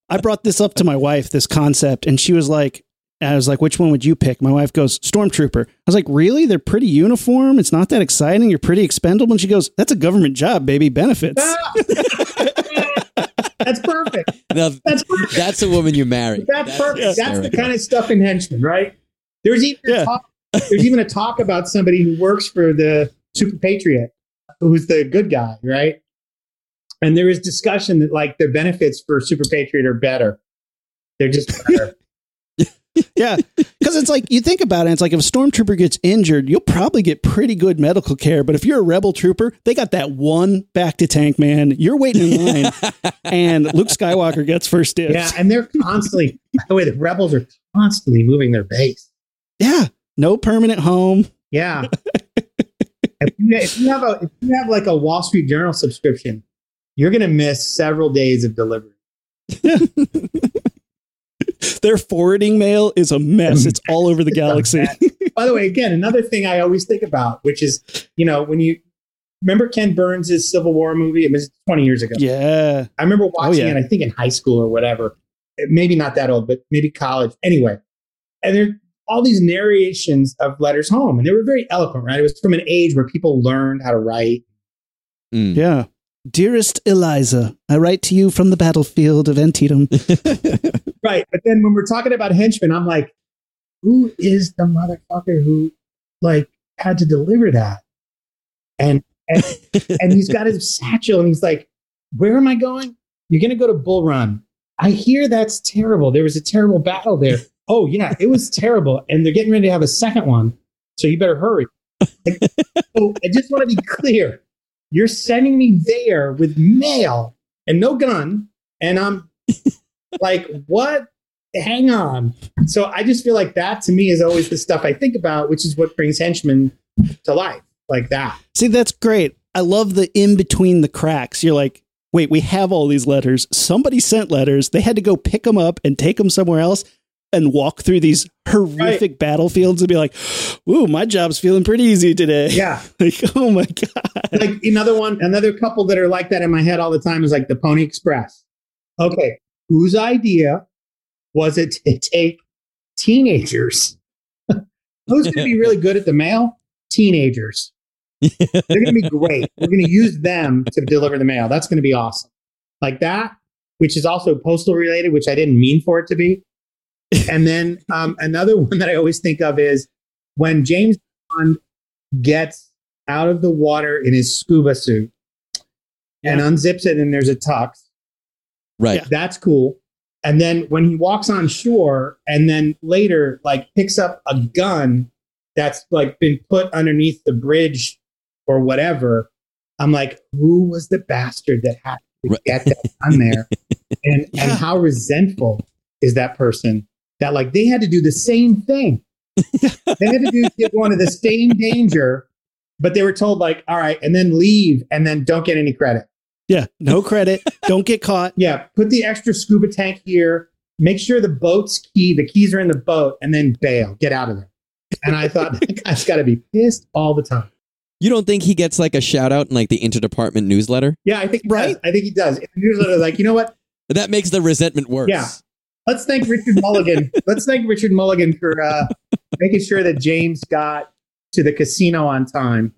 I brought this up to my wife, this concept, and she was like, I was like, which one would you pick? My wife goes, Stormtrooper. I was like, really? They're pretty uniform. It's not that exciting. You're pretty expendable. And she goes, that's a government job, baby. Benefits. Ah. That's perfect. Now, That's perfect. that's a woman you marry. That's perfect. That's the kind of stuff in henchmen, right? There's even a Yeah. talk, there's even a talk about somebody who works for the Super Patriot, who's the good guy, right? And there is discussion that like their benefits for Super Patriot are better. They're just better. Yeah. Because it's like, you think about it, it's like if a stormtrooper gets injured, you'll probably get pretty good medical care. But if you're a rebel trooper, they got that one bacta tank, man. You're waiting in line, and Luke Skywalker gets first dibs. yeah, and they're constantly. By the way, the rebels are constantly moving their base. Yeah. No permanent home. Yeah. if, you, if you have a if you have like a Wall Street Journal subscription, you're gonna miss several days of delivery. Their forwarding mail is a mess. It's all over the galaxy. By the way, again, another thing I always think about, which is, you know, when you remember Ken Burns' Civil War movie, it was 20 years ago. yeah. I remember watching yeah. it, I think in high school or whatever. Maybe not that old, but maybe college. Anyway, and there all these narrations of letters home, and they were very eloquent, right? It was from an age where people learned how to write. Mm. Yeah. Dearest Eliza, I write to you from the battlefield of Antietam. Right. But then when we're talking about henchmen, I'm like, who is the motherfucker who like had to deliver that? And and, and he's got his satchel and he's like, Where am I going? You're gonna go to Bull Run. I hear that's terrible. There was a terrible battle there. Oh yeah, it was terrible. And they're getting ready to have a second one. So you better hurry. Like, so I just want to be clear. You're sending me there with mail and no gun, and I'm like, what? Hang on. So I just feel like that to me is always the stuff I think about, which is what brings henchmen to life, like that. See, that's great. I love the in between the cracks. You're like, wait, we have all these letters. Somebody sent letters. They had to go pick them up and take them somewhere else and walk through these horrific battlefields and be like, ooh, my job's feeling pretty easy today. Yeah. like, oh my God. like another one, another couple that are like that in my head all the time is like the Pony Express. Okay, whose idea was it to take teenagers? Who's going to be really good at the mail? Teenagers. They're going to be great. We're going to use them to deliver the mail. That's going to be awesome. Like that. which is also postal related, which I didn't mean for it to be. And then um, another one that I always think of is when James Bond gets out of the water in his scuba suit and unzips it, and there's a tux. Right. Yeah. That's cool. And then when he walks on shore and then later like picks up a gun that's like been put underneath the bridge or whatever, I'm like, who was the bastard that had to Right. get that gun there? And Yeah. and how resentful is that person that like they had to do the same thing. they had to do get one of the same danger, but they were told like, all right, and then leave and then don't get any credit. Yeah. No credit. Don't get caught. Yeah, put the extra scuba tank here. Make sure the boat's key, the keys are in the boat, and then bail. Get out of there. And I thought that guy's got to be pissed all the time. You don't think he gets like a shout out in like the interdepartment newsletter? Yeah, I think Right. does. I think he does. In the newsletter, like you know what? That makes the resentment worse. Yeah. Let's thank Richard Mulligan. Let's thank Richard Mulligan for uh, making sure that James got to the casino on time.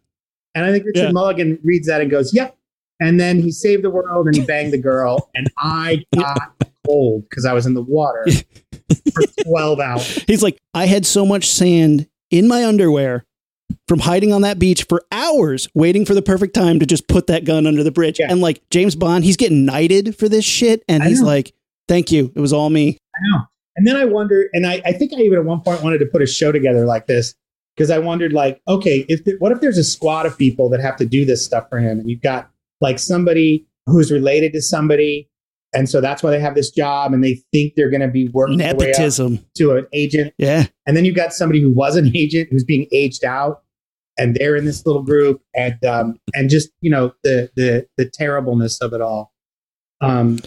And I think Richard Yeah. Mulligan reads that and goes, "Yep." And then he saved the world and he banged the girl, and I got cold because I was in the water for twelve hours. He's like, I had so much sand in my underwear from hiding on that beach for hours, waiting for the perfect time to just put that gun under the bridge. Yeah. And like James Bond, he's getting knighted for this shit. And I he's know. like, thank you. It was all me. I know. And then I wonder, and I, I think I even at one point wanted to put a show together like this because I wondered, like, okay, if the, what if there's a squad of people that have to do this stuff for him, and you've got like somebody who's related to somebody, and so that's why they have this job, and they think they're going to be working their way up Nepotism. to an agent, Yeah. and then you've got somebody who was an agent who's being aged out, and they're in this little group, and um, and just you know the the the terribleness of it all. Um,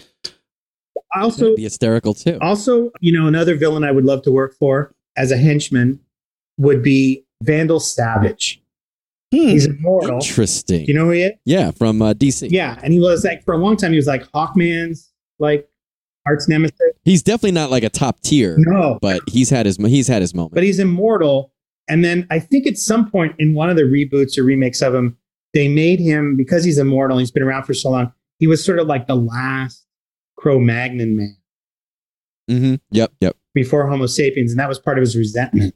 also, That'd be hysterical too. also, you know, another villain I would love to work for as a henchman would be Vandal Savage. Hmm. He's immortal. Interesting. You know who he is? yeah, from uh, DC. Yeah, and he was like for a long time he was like Hawkman's like arch nemesis. He's definitely not like a top tier, No, but he's had his he's had his moment. but he's immortal. And then I think at some point in one of the reboots or remakes of him, they made him because he's immortal. He's been around for so long. He was sort of like the last Cro-Magnon man Mm-hmm. Yep, yep. before Homo sapiens, and that was part of his resentment.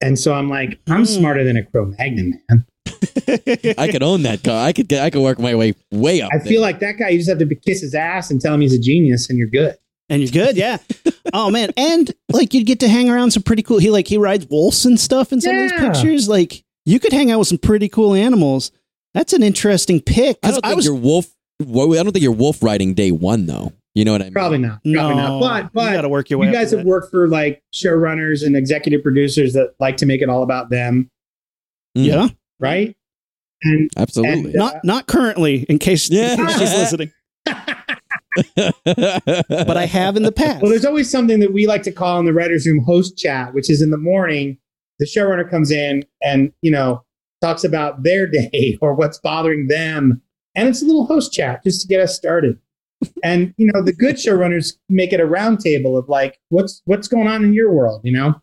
And so I'm like, I'm Hmm. smarter than a Cro-Magnon man. I could own that car. I could get. I could work my way way up. I there. feel like that guy. You just have to kiss his ass and tell him he's a genius, and you're good. and you're good. Yeah. oh man. And like you'd get to hang around some pretty cool. He like, he rides wolves and stuff in some of these pictures. Like you could hang out with some pretty cool animals. That's an interesting pick. I 'Cause don't I think was your wolf. Well, I don't think you're wolf riding day one though. You know what I mean? Probably not. Probably no, not. But you got to work your way. you guys have that. worked for like showrunners and executive producers that like to make it all about them, Mm, Yeah. right? And absolutely. And- Not not currently, in case, Yeah. in case she's listening. But I have in the past. well, there's always something that we like to call in the writers' room host chat, which is in the morning. The showrunner comes in and you know talks about their day or what's bothering them, and it's a little host chat just to get us started. and you know the good showrunners make it a round table of like what's what's going on in your world, you know.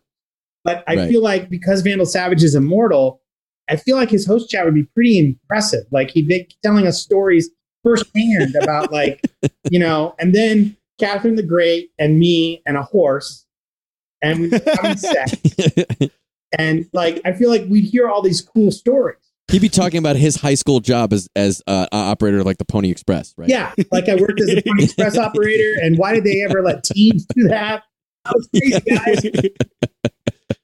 But I Right. feel like because Vandal Savage is immortal, I feel like his host chat would be pretty impressive. Like he'd be telling us stories firsthand about like you know, and then Catherine the Great and me and a horse, and we were having sex, and like I feel like we'd hear all these cool stories. He'd be talking about his high school job as as uh, operator of, like the Pony Express, right? Yeah, like I worked as a Pony Express operator, and why did they ever let teens do that? That was crazy, guys.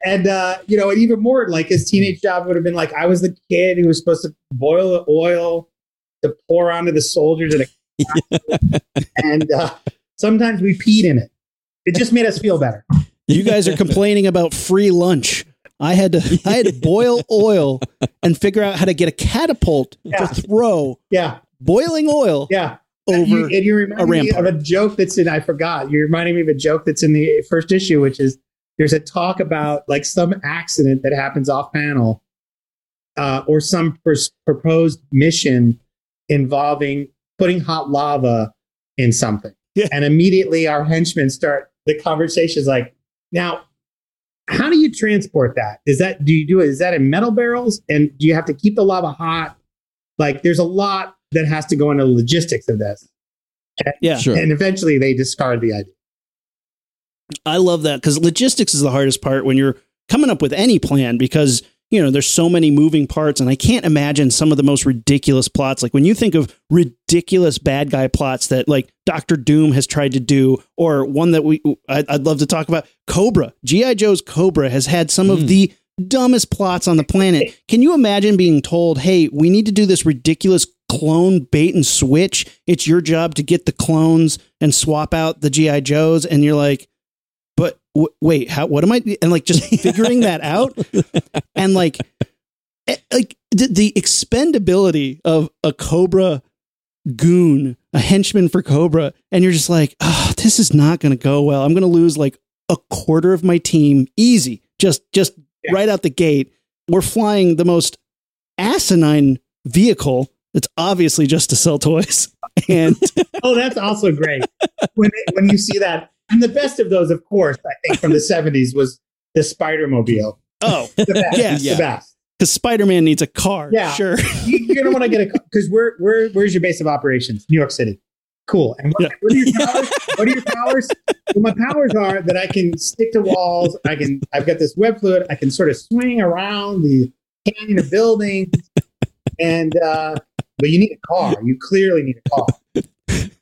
And uh, you know, and even more, like his teenage job would have been like I was the kid who was supposed to boil the oil to pour onto the soldiers, at a, and uh, sometimes we peed in it. It just made us feel better. you guys are complaining about free lunch. I had to I had to boil oil and figure out how to get a catapult Yeah. to throw Yeah, boiling oil yeah. over. you, and you remind a me of a joke that's in I forgot. You're reminding me of a joke that's in the first issue, which is there's a talk about like some accident that happens off panel, uh, or some pers- proposed mission involving putting hot lava in something, Yeah. and immediately our henchmen start the conversations like, now. How do you transport that? Is that do you do it? Is that in metal barrels? And do you have to keep the lava hot? Like, there's a lot that has to go into the logistics of this. Yeah. Sure. And eventually they discard the idea. I love that because logistics is the hardest part when you're coming up with any plan because you know there's so many moving parts and I can't imagine some of the most ridiculous plots. Like when you think of ridiculous bad guy plots that like Doctor Doom has tried to do, or one that we I'd, I'd love to talk about, Cobra, GI Joe's Cobra has had some of Mm. the dumbest plots on the planet. Can you imagine being told, "Hey, we need to do this ridiculous clone bait and switch. It's your job to get the clones and swap out the GI Joes," and you're like but w- wait, how? What am I? And like just figuring that out, and like, eh, like the, the expendability of a Cobra goon, a henchman for Cobra, and you're just like, oh, this is not going to go well. I'm going to lose like a quarter of my team, easy, just just Yeah. right out the gate. We're flying the most asinine vehicle. That's obviously just to sell toys, and Oh, that's also great. when when you see that, and the best of those, of course, I think from the '70s was the Spider Mobile. oh, The best. Yes. the Yeah. best. because Spider Man needs a car. Yeah. sure. You, you're gonna want to get a car. because where where where's your base of operations? New York City. Cool. And what, Yeah. what are your powers? what are your powers? Well, my powers are that I can stick to walls. I can. I've got this web fluid. I can sort of swing around the canyon of buildings. And uh, but you need a car. You clearly need a car.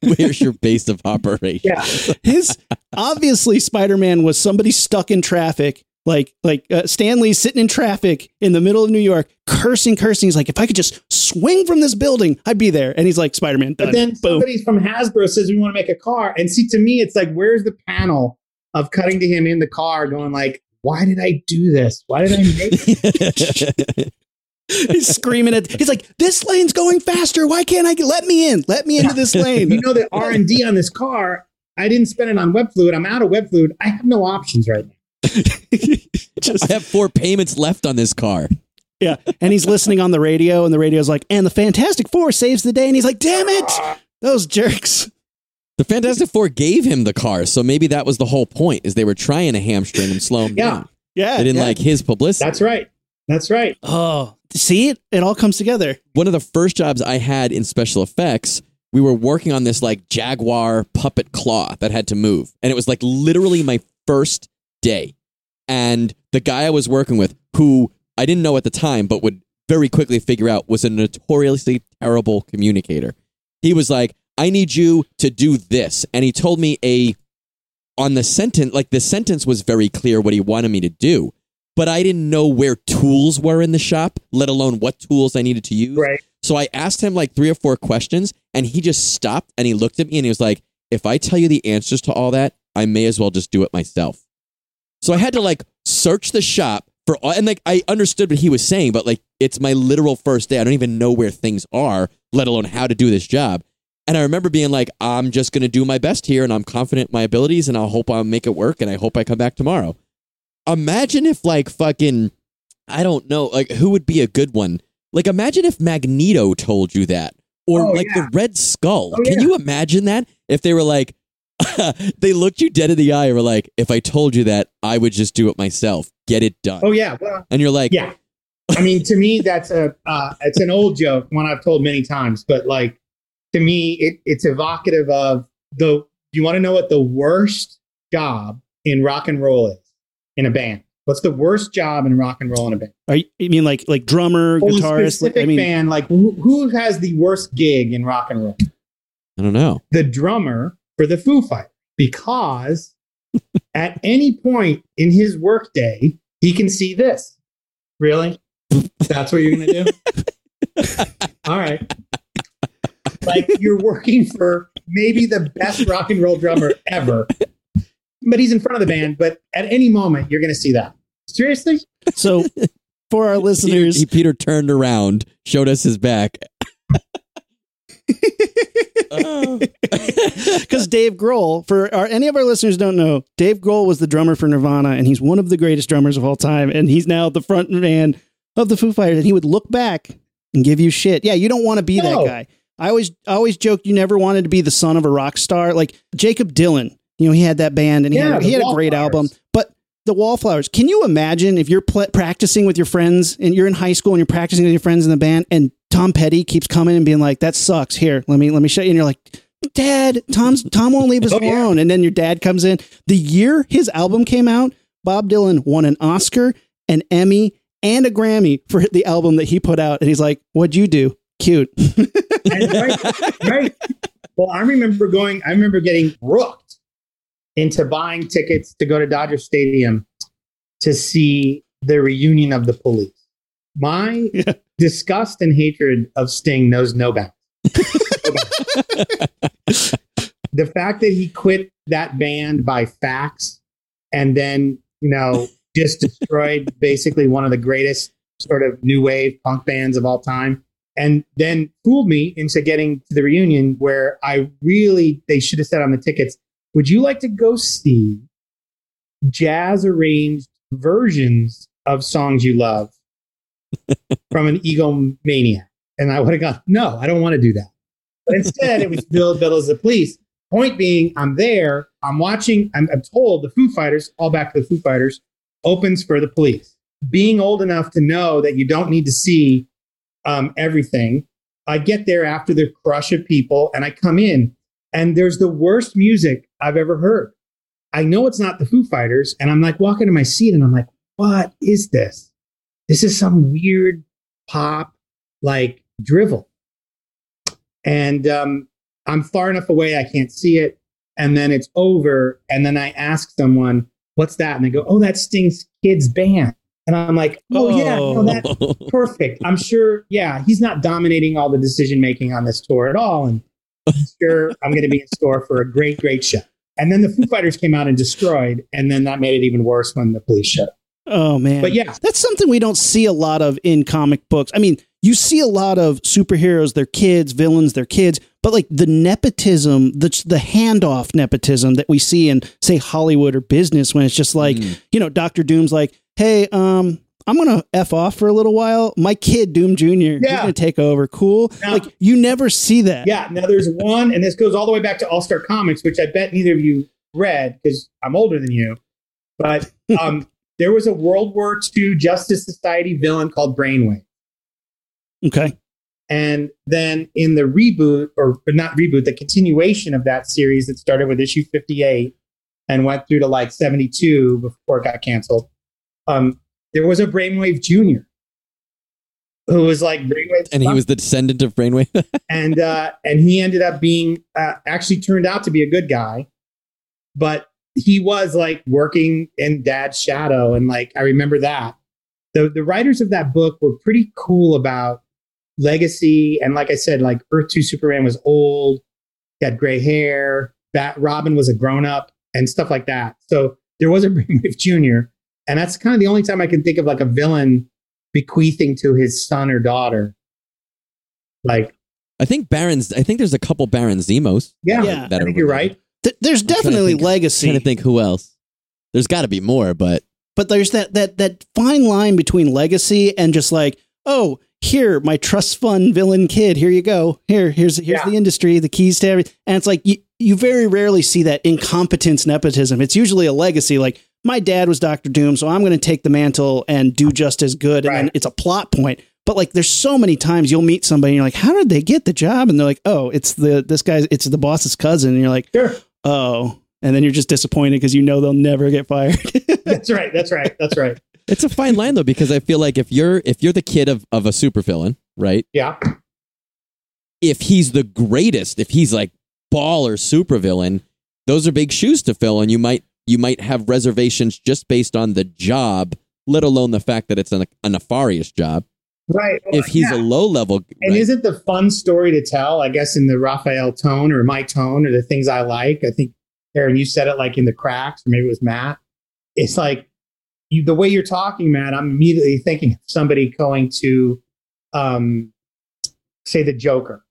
Where's your base of operation? Yeah. his obviously spider-man was somebody stuck in traffic like like uh, Stan Lee sitting in traffic in the middle of new york cursing cursing he's like if i could just swing from this building i'd be there and he's like spider-man done. But then boom somebody from Hasbro says we want to make a car. And see, to me, it's like, where's the panel of cutting to him in the car, going like, "Why did I do this? Why did I make?" he's screaming at he's like this lane's going faster why can't i get let me in let me into this lane you know the R and D on this car. I didn't spend it on web fluid. I'm out of web fluid. I have no options right now. just I have four payments left on this car. yeah and he's listening on the radio and the radio's like and the fantastic four saves the day and he's like damn it those jerks The Fantastic Four gave him the car, so maybe that was the whole point: is they were trying to hamstring him, slow him Yeah. down. yeah They didn't yeah. like his publicity. That's right. That's right. oh see it it all comes together one of the first jobs I had in special effects, we were working on this like Jaguar puppet claw that had to move. And it was like literally my first day. And the guy I was working with, who I didn't know at the time, but would very quickly figure out was a notoriously terrible communicator. He was like, I need you to do this. And he told me a, on the sentence, like the sentence was very clear what he wanted me to do. But I didn't know where tools were in the shop, let alone what tools I needed to use. Right. So I asked him like three or four questions, and he just stopped and he looked at me and he was like, "If I tell you the answers to all that, I may as well just do it myself." So I had to like search the shop for all, and like I understood what he was saying, but like it's my literal first day. I don't even know where things are, let alone how to do this job. And I remember being like, "I'm just gonna do my best here, and I'm confident in my abilities, and I'll hope I'll make it work, and I hope I come back tomorrow." Imagine if like fucking, I don't know, like who would be a good one? Like, imagine if Magneto told you that, or Oh, like yeah. the Red Skull. Oh, Can yeah. you imagine that? If they were like, they looked you dead in the eye and were like, if I told you that, I would just do it myself. Get it done. Oh yeah. Well, And you're like, yeah. I mean, to me, that's a uh, it's an old joke, one I've told many times. But like to me, it, it's evocative of the. You want to know what the worst job in rock and roll is in a band? What's the worst job in rock and roll in a band? Are you, you mean like like drummer, Well, a guitarist? specific I mean, band, like who, who has the worst gig in rock and roll? I don't know. The drummer for the Foo Fighters, because at any point in his workday, he can see this. Really? That's what you're going to do? All right. Like you're working for maybe the best rock and roll drummer ever, but he's in front of the band. But at any moment, you're going to see that. Seriously? so for our listeners, he, Peter turned around, showed us his back. Because Dave Grohl, for our, any of our listeners don't know, Dave Grohl was the drummer for Nirvana, and he's one of the greatest drummers of all time, and he's now the front man of the Foo Fighters, and he would look back and give you shit. Yeah, you don't want to be No. that guy. I always, I always joked you never wanted to be the son of a rock star, like Jakob Dylan. You know, he had that band, and he Yeah, had, he had a great album, but. The Wallflowers. Can you imagine if you're pl- practicing with your friends and you're in high school and you're practicing with your friends in the band and Tom Petty keeps coming and being like, "That sucks." Here, let me let me show you. And you're like, Dad, Tom's Tom won't leave us Oh, yeah. alone. And then your dad comes in. The year his album came out, Bob Dylan won an Oscar, an Emmy, and a Grammy for the album that he put out. And he's like, What'd you do? Cute. Right, right. Well, I remember going. I remember getting rooked into buying tickets to go to Dodger Stadium to see the reunion of the Police. My Yeah. disgust and hatred of Sting knows no bounds. the fact that he quit that band by fax and then you know just destroyed basically one of the greatest sort of new wave punk bands of all time and then fooled me into getting to the reunion where I really they should have said on the tickets, would you like to go see jazz arranged versions of songs you love from an egomaniac? And I would have gone, no, I don't want to do that. But instead, it was Bill Bill as the police. Point being, I'm there, I'm watching, I'm, I'm told the Foo Fighters, all back to the Foo Fighters, opens for the police. Being old enough to know that you don't need to see um, everything. I get there after the crush of people and I come in and there's the worst music I've ever heard. I know it's not the Foo Fighters and I'm like walking to my seat and I'm like, what is this? This is some weird pop like drivel. And um, I'm far enough away I can't see it. And then it's over. And then I ask someone, what's that? And they go, oh, that's Sting's kids band. And I'm like, oh, yeah, no, that, perfect. I'm sure, yeah, he's not dominating all the decision making on this tour at all. And I'm sure I'm going to be in store for a great, great show. And then the Foo Fighters came out and destroyed. And then that made it even worse when the police showed up. Oh man. But yeah, That's something we don't see a lot of in comic books. I mean, you see a lot of superheroes, their kids, villains, their kids, but like the nepotism, the the handoff nepotism that we see in say Hollywood or business when it's just like, Mm. you know, Doctor Doom's like, "Hey, um I'm gonna f off for a little while. My kid Doom Jr. He's Yeah. gonna take over. Cool. Now- like you never see that. yeah. Now there's one, and this goes all the way back to All Star Comics, which I bet neither of you read because I'm older than you. But um, there was a World War II Justice Society villain called Brainwave. Okay. And then in the reboot, or but not reboot, the continuation of that series that started with issue 58 and went through to like 72 before it got canceled, um, there was a Brainwave Jr. who was like Brainwave. and he was the descendant of Brainwave. and uh, and he ended up being uh, actually turned out to be a good guy, but he was like working in Dad's shadow, and like I remember that. The the writers of that book were pretty cool about legacy, and like I said, like Earth Two Superman was old, he had gray hair. Bat Robin was a grown up, and stuff like that. So there was a Brainwave Junior, and that's kind of the only time I can think of like a villain bequeathing to his son or daughter. Like I think Barons. I think there's a couple Baron Zemos. Yeah, Yeah. that I are think you're related. right. Th- there's I'm trying to definitely think- legacy. trying to think who else. There's got to be more, but but there's that that that fine line between legacy and just like oh here my trust fund villain kid here you go here here's here's Yeah. the industry the keys to everything and it's like you, you very rarely see that incompetence nepotism it's usually a legacy like my dad was dr doom so i'm going to take the mantle and do just as good and then it's a plot point but like there's so many times you'll meet somebody and you're like how did they get the job and they're like oh it's the this guy's it's the boss's cousin and you're like Sure. oh and then you're just disappointed because you know they'll never get fired That's right. That's right. That's right. it's a fine line though because I feel like if you're if you're the kid of of a supervillain, right? Yeah. If he's the greatest, if he's like baller supervillain, those are big shoes to fill, and you might you might have reservations just based on the job, let alone the fact that it's a, a nefarious job. Right. If he's Yeah. a low level, and isn't the fun story to tell, I guess, in the Rafael tone or my tone or the things I like? I think, Aaron, you said it like in the cracks, or maybe it was Matt. It's like you, the way you're talking, Matt, I'm immediately thinking of somebody going to, um, say, the Joker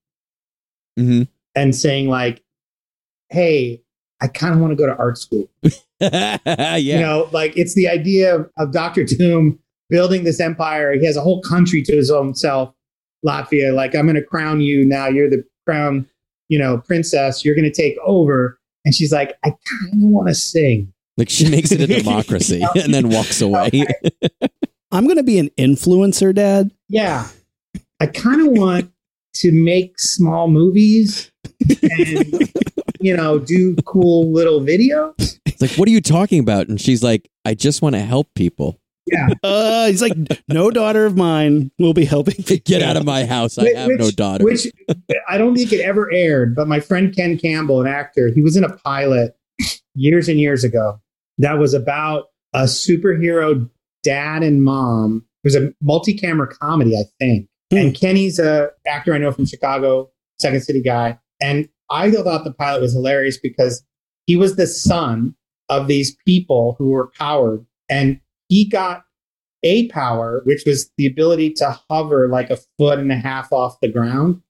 Mhm. and saying, like, hey, I kind of want to go to art school. yeah, You know, like it's the idea of, of Doctor Doom building this empire. He has a whole country to his own self, Latveria. Like, I'm going to crown you now. You're the crown, you know, princess. You're going to take over. And she's like, I kind of want to sing. like she makes it a democracy and then walks away. I'm going to be an influencer, Dad. Yeah. I kind of want to make small movies and you know do cool little videos. It's like, what are you talking about? And she's like, I just want to help people. Yeah, Uh, he's like, no daughter of mine will be helping. Get out of my house. I Which- have no daughter. Which I don't think it ever aired, but my friend Ken Campbell, an actor, he was in a pilot years and years ago that was about a superhero dad and mom. It was a multi-camera comedy, I think. Hmm. And Kenny's a actor I know from Chicago, Second City guy. And I thought the pilot was hilarious because he was the son of these people who were powered, and he got a power, which was the ability to hover like a foot and a half off the ground.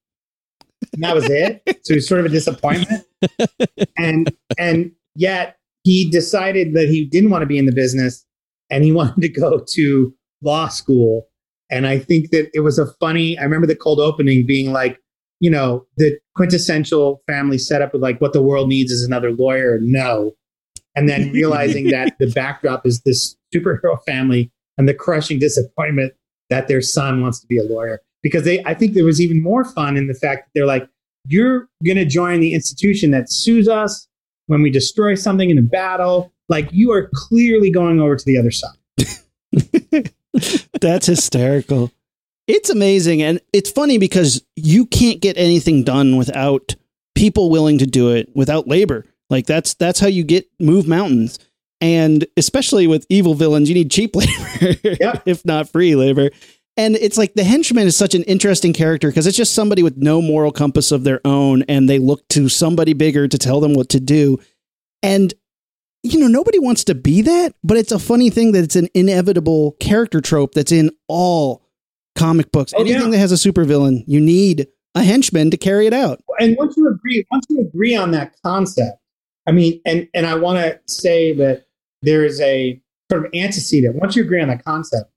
And that was it. so it was sort of a disappointment. and and yet he decided that he didn't want to be in the business and he wanted to go to law school. And I think that it was a funny, I remember the cold opening being like, you know, the quintessential family setup of like what the world needs is another lawyer. No. And then realizing that the backdrop is this superhero family and the crushing disappointment that their son wants to be a lawyer. Because they, I think there was even more fun in the fact that they're like, you're going to join the institution that sues us when we destroy something in a battle. Like you are clearly going over to the other side. That's hysterical. It's amazing. And it's funny because you can't get anything done without people willing to do it, without labor. Like that's that's how you get move mountains. And especially with evil villains, you need cheap labor, Yep. if not free labor. And it's like the henchman is such an interesting character because it's just somebody with no moral compass of their own, and they look to somebody bigger to tell them what to do. And you know, nobody wants to be that, but it's a funny thing that it's an inevitable character trope that's in all comic books. Oh, Anything yeah. that has a supervillain, you need a henchman to carry it out. and once you agree, once you agree on that concept, I mean, and and I want to say that there is a sort of antecedent. Once you agree on that concept,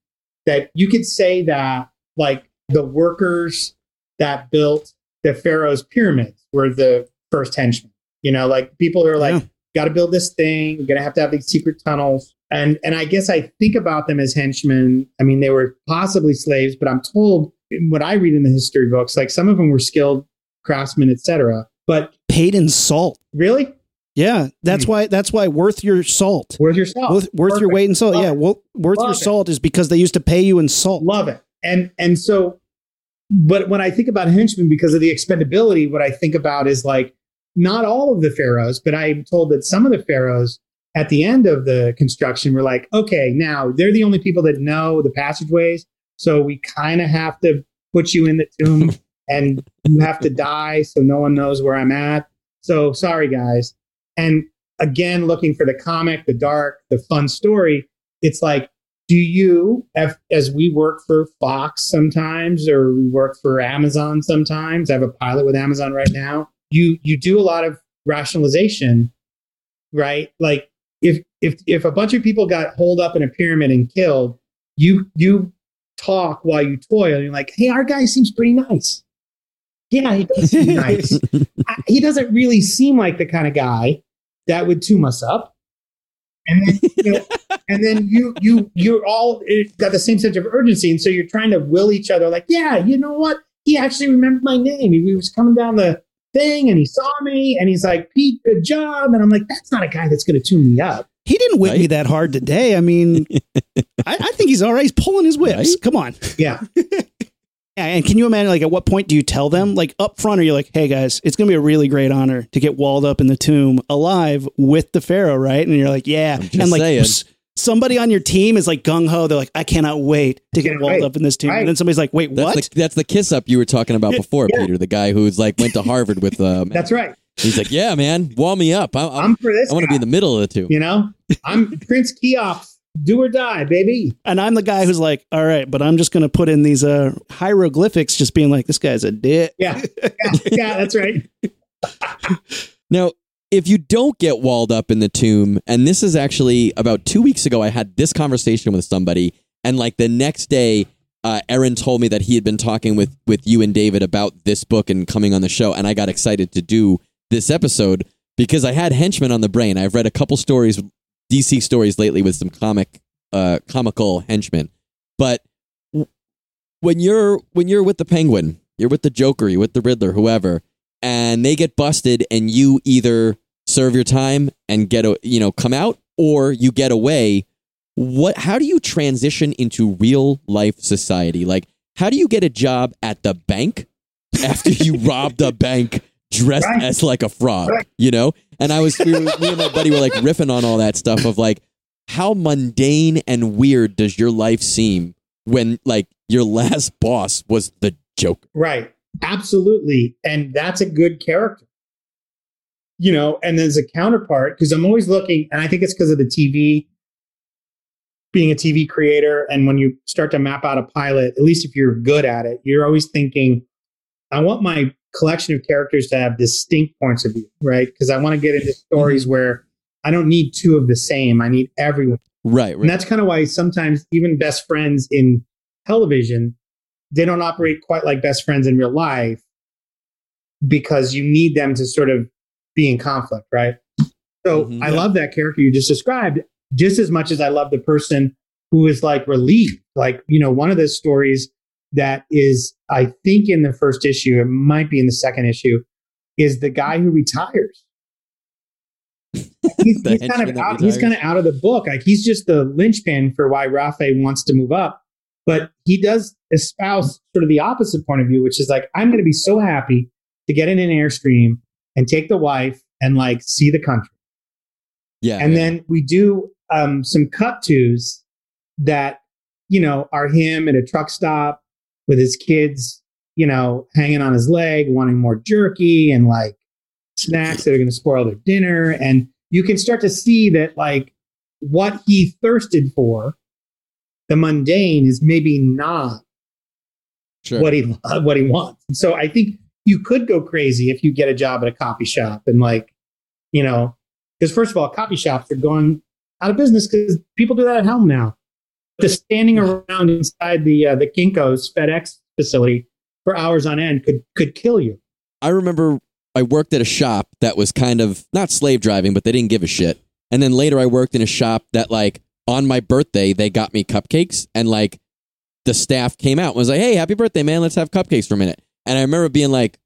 that you could say that like the workers that built the pharaoh's pyramids were the first henchmen. You know, like people who are like, Yeah. got to build this thing. You're gonna have to have these secret tunnels. And and I guess I think about them as henchmen. I mean, they were possibly slaves, but I'm told what I read in the history books, like some of them were skilled craftsmen, etc. But Paid in salt. really, Yeah, that's Hmm. why. That's why worth your salt. worth your salt. worth, worth your weight in salt. Love yeah, wo- worth your it. salt is because they used to pay you in salt. Love it. And and so, but when I think about henchmen, because of the expendability, what I think about is like not all of the pharaohs, but I'm told that some of the pharaohs at the end of the construction we're like, okay, now they're the only people that know the passageways, so we kind of have to put you in the tomb, and you have to die, so no one knows where I'm at. So sorry, guys. And again, looking for the comic, the dark, the fun story, it's like do you as we work for fox sometimes or we work for amazon sometimes i have a pilot with amazon right now you you do a lot of rationalization right like if if a bunch of people got holed up in a pyramid and killed you you talk while you toil and you're like hey our guy seems pretty nice. Yeah he does seem nice. I- he doesn't really seem like the kind of guy that would tomb us up. And then you know, and then you you you're all eh, got the same sense of urgency. And so you're trying to will each other like yeah you know what? He actually remembered my name. He, he was coming down the thing and he saw me and he's like pete good job and i'm like that's not a guy that's going to tune me up He didn't whip me that hard today. I mean, I, I think he's all right. He's pulling his whips. Right? Come on. yeah And can you imagine, like, at what point do you tell them, like, up front, are you like, hey, guys, it's going to be a really great honor to get walled up in the tomb alive with the Pharaoh, right? And you're like, yeah. and, like, somebody on your team is like gung ho. They're like, I cannot wait to get Can't walled wait. up in this tomb. Right. And then somebody's like, wait, That's what? the that's the kiss up you were talking about before, Yeah. Peter. The guy who's like went to Harvard with. Uh, that's right He's like, yeah, man, wall me up. I, I'm, i'm for this I want to be in the middle of the two. you know i'm prince Cheops do or die baby and I'm the guy who's like, all right, but I'm just going to put in these uh, hieroglyphics, just being like, this guy's a dick. yeah yeah, yeah that's right Now, if you don't get walled up in the tomb, and this is actually about two weeks ago, I had this conversation with somebody, and like the next day, uh, Aaron told me that he had been talking with with you and David about this book and coming on the show, and I got excited to do this episode because I had henchmen on the brain. I've read a couple stories, DC stories lately with some comic, uh, comical henchmen, but when you're when you're with the Penguin, you're with the Joker, you're with the Riddler, whoever, and they get busted, and you either serve your time and get a you know come out, or you get away. What? How do you transition into real life society? Like, how do you get a job at the bank after you robbed a bank dressed Right. as like a frog? Right. You know. And I was, we were, me and my buddy were like riffing on all that stuff of like, how mundane and weird does your life seem when like your last boss was the Joker? Right. Absolutely. And that's a good character. You know, and there's a counterpart because I'm always looking, and I think it's because of the TV, being a TV creator. And when you start to map out a pilot, at least if you're good at it, you're always thinking, I want my collection of characters to have distinct points of view, right? Because I want to get into stories where I don't need two of the same. I need everyone. Right. And that's kind of why sometimes even best friends in television, they don't operate quite like best friends in real life because you need them to sort of be in conflict, right? So Mhm. I love that character you just described just as much as I love the person who is like relieved. Like, you know, one of the stories that is, I think, in the first issue, it might be in the second issue, is the guy who retires. He's, he's kind of out, he's kind of out of the book. Like he's just the linchpin for why Rafe wants to move up. But he does espouse sort of the opposite point of view, which is like, I'm going to be so happy to get in an airstream and take the wife and like see the country. yeah. And yeah. then we do um, some cut twos that, you know, are him at a truck stop with his kids, you know, hanging on his leg, wanting more jerky and like snacks that are going to spoil their dinner. And you can start to see that like what he thirsted for, the mundane, is maybe not sure. what he what he wants. And so I think you could go crazy if you get a job at a coffee shop and like, you know, because first of all, coffee shops are going out of business because people do that at home now. Just standing around inside the uh, the Kinko's FedEx facility for hours on end could could kill you. I remember I worked at a shop that was kind of not slave driving, but they didn't give a shit. And then later I worked in a shop that like on my birthday they got me cupcakes and like the staff came out and was like, "Hey, happy birthday, man! Let's have cupcakes for a minute." And I remember being like,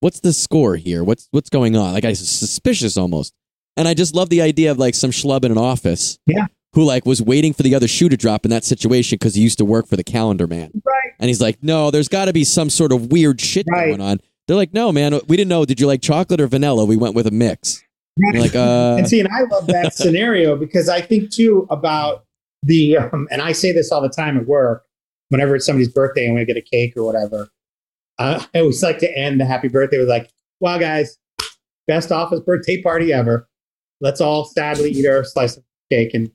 "What's the score here? What's what's going on?" Like I was suspicious almost. And I just love the idea of like some schlub in an office, Yeah. Who like was waiting for the other shoe to drop in that situation because he used to work for the calendar man. Right. And he's like, no, there's got to be some sort of weird shit Right. going on. They're like, no, man, we didn't know. Did you like chocolate or vanilla? We went with a mix. You're like, uh, and see, and I love that scenario because I think too about the, um, and I say this all the time at work, whenever it's somebody's birthday and we get a cake or whatever. Uh, I always like to end the happy birthday with like, wow, guys, best office birthday party ever. Let's all sadly eat our slice of cake. And,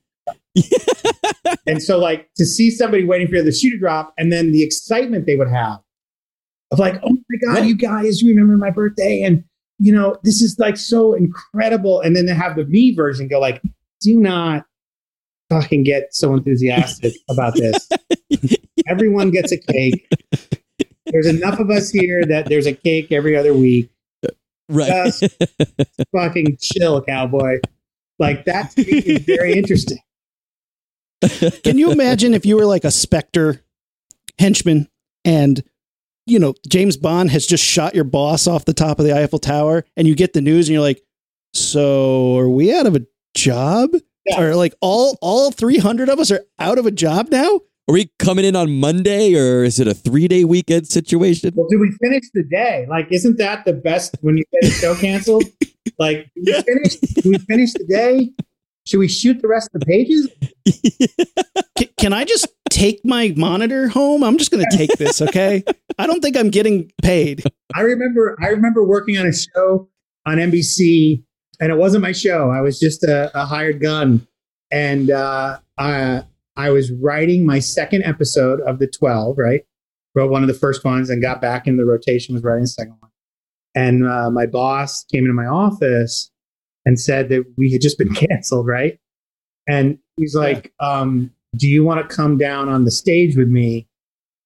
and so like to see somebody waiting for the shoe to drop and then the excitement they would have of like, oh my God, you guys, you remember my birthday. And you know, this is like so incredible. And then to have the me version go like, do not fucking get so enthusiastic about this. Everyone gets a cake. There's enough of us here that there's a cake every other week. right. Fucking chill, cowboy. Like that to me is very interesting. Can you imagine if you were like a Spectre henchman and you know James Bond has just shot your boss off the top of the Eiffel Tower and you get the news and you're like, so are we out of a job? Yeah. Or like all all 300 of us are out of a job now? Are we coming in on Monday or is it a three day weekend situation? Well, do we finish the day? Like, isn't that the best when you get a show canceled? Like, do we finish, do we finish the day? Should we shoot the rest of the pages? Can, can I just take my monitor home? I'm just going to take this, okay? I don't think I'm getting paid. I remember I remember working on a show on NBC, and it wasn't my show. I was just a, a hired gun, and uh, I I was writing my second episode of the twelve. Right, wrote one of the first ones, and got back in the rotation. Was writing the second one, and uh, my boss came into my office and said that we had just been canceled. Right, and he's like, um, "Do you want to come down on the stage with me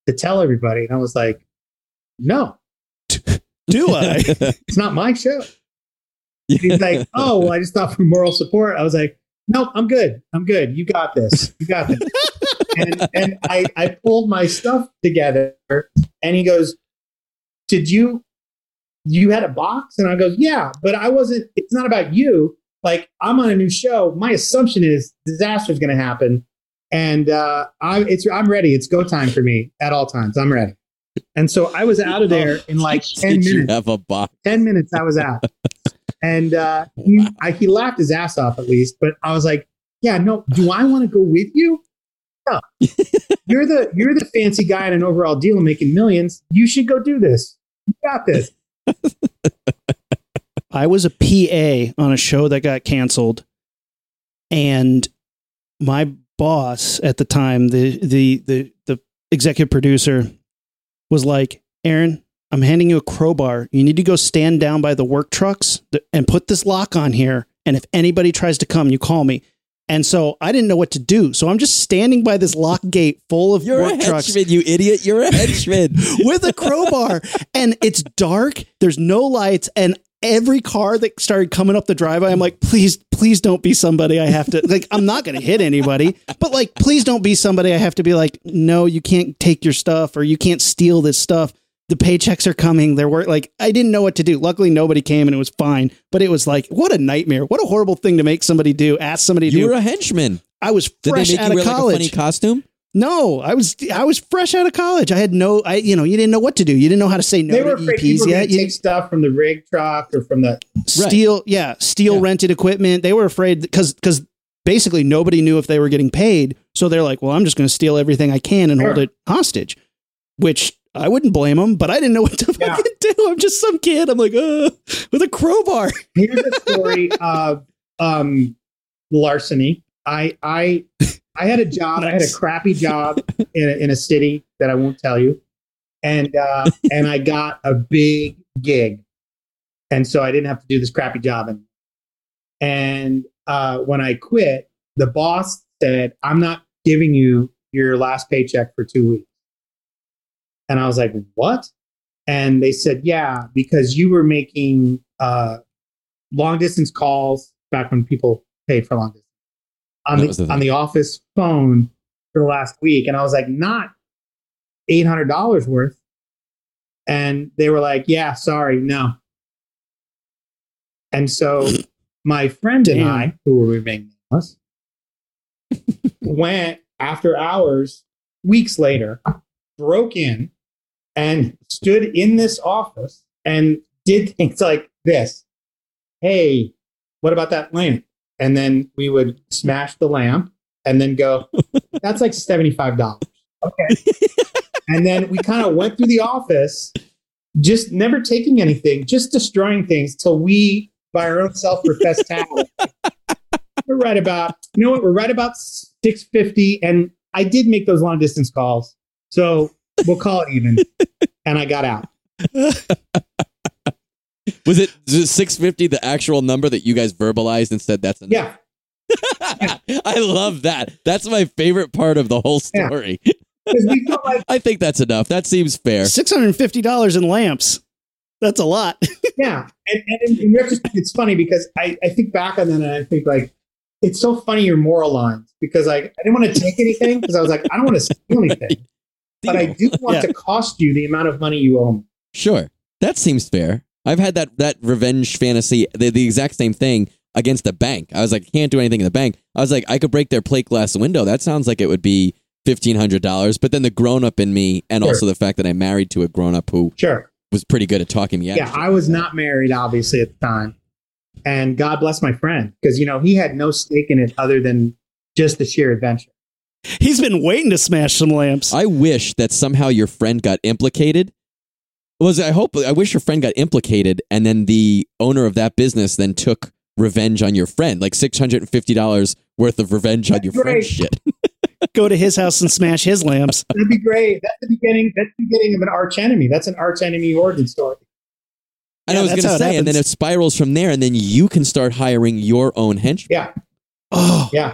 to tell everybody?" And I was like, "No." Do I? it's not my show. He's like, oh, well, I just thought for moral support. I was like, nope, I'm good. I'm good. You got this. You got this. and and I, I pulled my stuff together and he goes, did you you had a box? And I go, yeah, but I wasn't, it's not about you. Like I'm on a new show. My assumption is disaster is going to happen. And uh, I, it's, I'm ready. It's go time for me at all times. I'm ready. And so I was out of there in like 10 Did you minutes. have a box? 10 minutes I was out. and uh, he, I, he laughed his ass off at least, but I was like, yeah, no, do I want to go with you? No. you're the you're the fancy guy in an overall deal making millions. You should go do this. You got this. I was a PA on a show that got canceled, and my boss at the time, the the the the executive producer, was like, "Aaron, I'm handing you a crowbar. You need to go stand down by the work trucks and put this lock on here. And if anybody tries to come, you call me." And so I didn't know what to do. So I'm just standing by this lock gate full of You're a work trucks henchman, you idiot. You're a henchman. with a crowbar and it's dark there's no lights and every car that started coming up the driveway i'm like please please don't be somebody i have to like i'm not going to hit anybody but like please don't be somebody i have to be like no you can't take your stuff or you can't steal this stuff the paychecks are coming there were like i didn't know what to do luckily nobody came and it was fine but it was like what a nightmare what a horrible thing to make somebody do ask somebody to you do were a henchman. i was Did fresh they make out you of wear like a college funny costume? no, I was I was fresh out of college. I had no, I you know, you didn't know what to do. You didn't know how to say no they to were afraid EPs people were yet. going You take stuff from the rig truck or from the. steal, yeah, steel Yeah. rented equipment. They were afraid because because basically nobody knew if they were getting paid. So they're like, well, I'm just going to steal everything I can and hold it hostage, which. I wouldn't blame them, but I didn't know what to Yeah. fucking do. I'm just some kid. I'm like, uh, with a crowbar. Here's a story of um, larceny. I I I had a job. I had a crappy job in a, in a city that I won't tell you, and uh, and I got a big gig, and so I didn't have to do this crappy job. And and uh, when I quit, the boss said, "I'm not giving you your last paycheck for two weeks." And I was like, "What?" And they said, "Yeah, because you were making." Uh, long distance calls back when people paid for long distance on That the the, on the office phone for the last week, and I was like, not eight hundred dollars worth. And they were like, "Yeah, sorry, no." And so my friend and I, who will remain nameless, went after hours, weeks later, broke in and stood in this office and did things like this. Hey, what about that lamp? And then we would smash the lamp and then go, that's like $75. Okay. and then we kind of went through the office, just never taking anything, just destroying things till we, by our own self professed talent, we're right about, you know what? We're right about 650. And I did make those long distance calls. So we'll call it even. and I got out. Was it, was it 650 the actual number that you guys verbalized and said that's enough? Yeah. I love that. That's my favorite part of the whole story. Because we felt like, I think that's enough. That seems fair. Six hundred and fifty dollars in lamps. That's a lot. yeah. And, and in, in retrospect, it's funny because I, I think back on that and I think like, it's so funny your moral lines because I, I didn't want to take anything because I was like, I don't want to steal anything, but I do want Yeah. to cost you the amount of money you owe me. Sure. That seems fair. I've had that that revenge fantasy, the, the exact same thing against the bank. I was like, can't do anything in the bank. I was like, I could break their plate glass window. That sounds like it would be fifteen hundred dollars. But then the grown up in me, and Sure. also the fact that I'm married to a grown up who Sure. was pretty good at talking me out. Yeah. I was not married, obviously, at the time. And God bless my friend because, you know, he had no stake in it other than just the sheer adventure. He's been waiting to smash some lamps. I wish that somehow your friend got implicated. Was I hope I wish your friend got implicated, and then the owner of that business then took revenge on your friend, like six hundred and fifty dollars worth of revenge on your That's friend's shit. Go to his house and smash his lamps. That'd be great. That's the beginning. That's the beginning of an arch enemy. That's an arch enemy origin story. And Yeah, I was going to it say, and then it spirals from there, and then you can start hiring your own henchmen. Yeah. Oh, Yeah.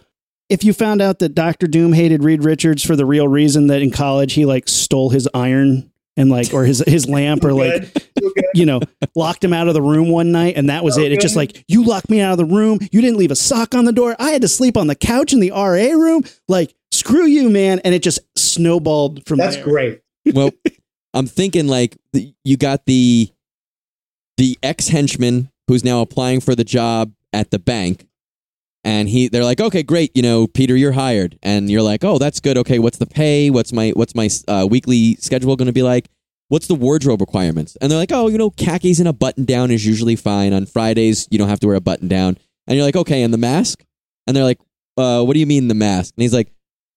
If you found out that Doctor Doom hated Reed Richards for the real reason that in college he like stole his iron and like or his his lamp or like Good. Feel good. you know locked him out of the room one night and that was it. It's just like you locked me out of the room. You didn't leave a sock on the door. I had to sleep on the couch in the RA room. Like screw you, man. And it just snowballed from That's there. great. Well, I'm thinking like you got the the ex henchman who's now applying for the job at the bank. And he, they're like, okay, great, you know, Peter, you're hired, and you're like, oh, that's good. Okay, what's the pay? What's my what's my uh, weekly schedule going to be like? What's the wardrobe requirements? And they're like, oh, you know, khakis and a button down is usually fine. On Fridays, you don't have to wear a button down. And you're like, okay, and the mask? And they're like, uh, what do you mean the mask? And he's like,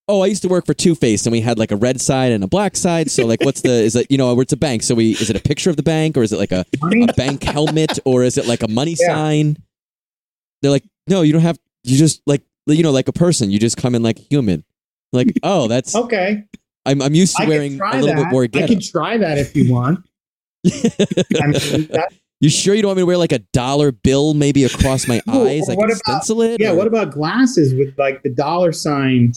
oh, I used to work for Two Face, and we had like a red side and a black side. So like, what's the is it? You know, it's a bank. So we is it a picture of the bank, or is it like a, a bank helmet, or is it like a money Yeah. sign? They're like, no, you don't have. You just like you know, like a person. You just come in like human. Like, oh, that's Okay, I'm I'm used to I wearing a little that. bit more I can try that if you want. I mean, that, You sure you don't want me to wear like a dollar bill maybe across my eyes? I can about- stencil it. yeah. or- What about glasses with like the dollar sign?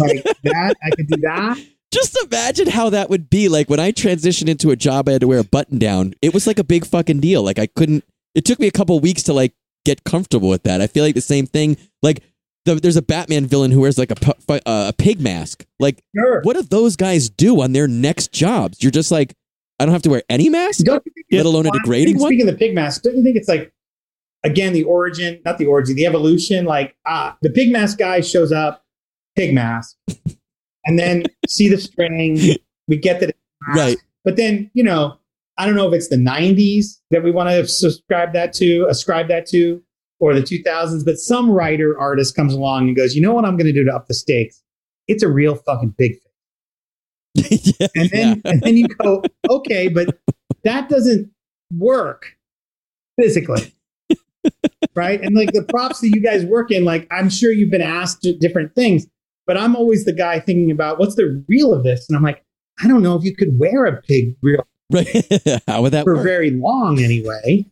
Like that, I could do that. Just imagine how that would be. Like when I transitioned into a job, I had to wear a button down. It was like a big fucking deal. Like I couldn't. It took me a couple weeks to like get comfortable with that. I feel like the same thing. Like the, there's a Batman villain who wears like a uh, a pig mask. Like Sure. what do those guys do on their next jobs? You're just like, I don't have to wear any mask, Don't you think let alone a degrading one. Speaking of the pig mask, don't you think it's like again the origin, not the origin, the evolution? Like ah, the pig mask guy shows up, pig mask, and then see the string. We get that, it's mask. Right. But then you know, I don't know if it's the '90s that we want to subscribe that to, ascribe that to, or the 2000s. But some writer artist comes along and goes, you know what I'm going to do to up the stakes? It's a real fucking pig face. yeah, And then yeah. and then you go, okay, but that doesn't work physically. right? And like the props that you guys work in, like I'm sure you've been asked different things, but I'm always the guy thinking about what's the real of this? And I'm like, I don't know if you could wear a pig reel right. how would that for work? very long anyway.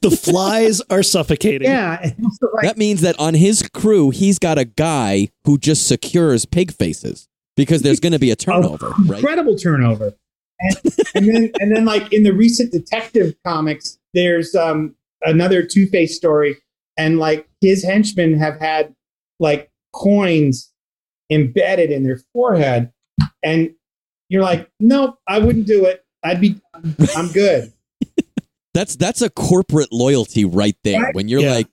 The flies are suffocating. Yeah. And like, that means that on his crew, he's got a guy who just secures pig faces because there's going to be a turnover, right? incredible turnover. And, and then and then like in the recent detective comics, there's um another Two Face story, and like his henchmen have had like coins embedded in their forehead, and you're like, nope, I wouldn't do it. I'd be, I'm good. That's that's a corporate loyalty right there. Right? When you're Yeah. like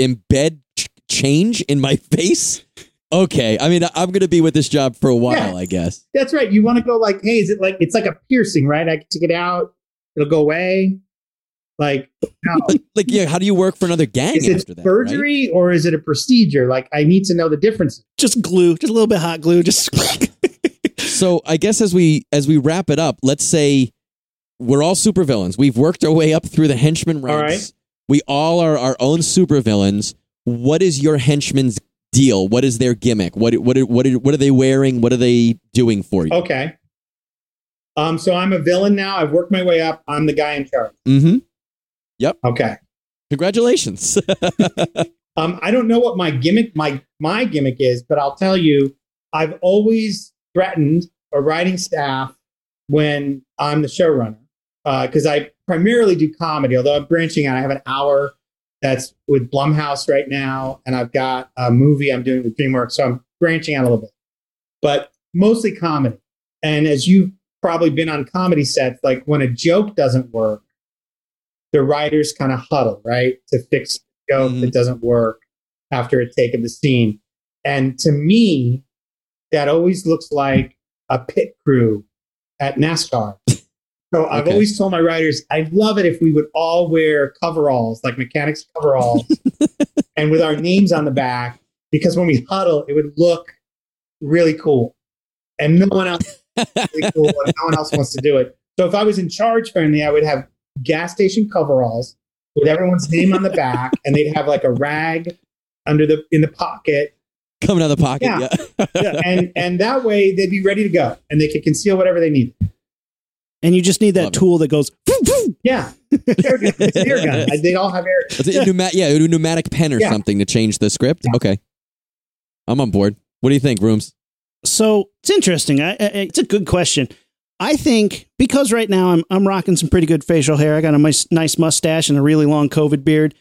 embed ch- change in my face. Okay, I mean I'm going to be with this job for a while, Yeah. I guess. That's right. You want to go like, hey, is it like it's like a piercing, right? I can take it out, it'll go away. Like, no. Like, yeah, how do you work for another gang is after it that? right? surgery or is it a procedure? Like, I need to know the difference. Just glue, just a little bit hot glue. Just So I guess as we as we wrap it up, let's say we're all supervillains. We've worked our way up through the henchman ranks. All right. We all are our own supervillains. What is your henchman's deal? What is their gimmick? What what what what are they wearing? What are they doing for you? Okay. Um, so I'm a villain now. I've worked my way up. I'm the guy in charge. Mm-hmm. Yep. Okay. Congratulations. Um, I don't know what my gimmick my my gimmick is, but I'll tell you, I've always threatened a writing staff when I'm the showrunner because I primarily do comedy. Although I'm branching out, I have an hour that's with Blumhouse right now, and I've got a movie I'm doing with DreamWorks, so I'm branching out a little bit, but mostly comedy. And as you've probably been on comedy sets, like when a joke doesn't work, the writers kind of huddle, right, to fix the joke Mhm. that doesn't work after a take of the scene. And to me, that always looks like a pit crew at NASCAR. So I've Okay. always told my riders, I'd love it if we would all wear coveralls, like mechanics coveralls, and with our names on the back, because when we huddle, it would look really cool. And no one else really cool, and no one else wants to do it. So if I was in charge finally, I would have gas station coveralls with everyone's name on the back, and they'd have like a rag under the in the pocket, Coming out of the pocket. Yeah. Yeah. and and that way they'd be ready to go, and they could conceal whatever they need. and you just need that Love it. tool that goes. "Vroom, vroom." Yeah, air gun. It's an air gun. They'd all have air. It's a pneuma- yeah, a pneumatic pen or Yeah. something to change the script. Yeah. Okay. I'm on board. What do you think, Rooms? So it's interesting. I, I, it's a good question. I think because right now I'm I'm rocking some pretty good facial hair. I got a nice nice mustache and a really long COVID beard.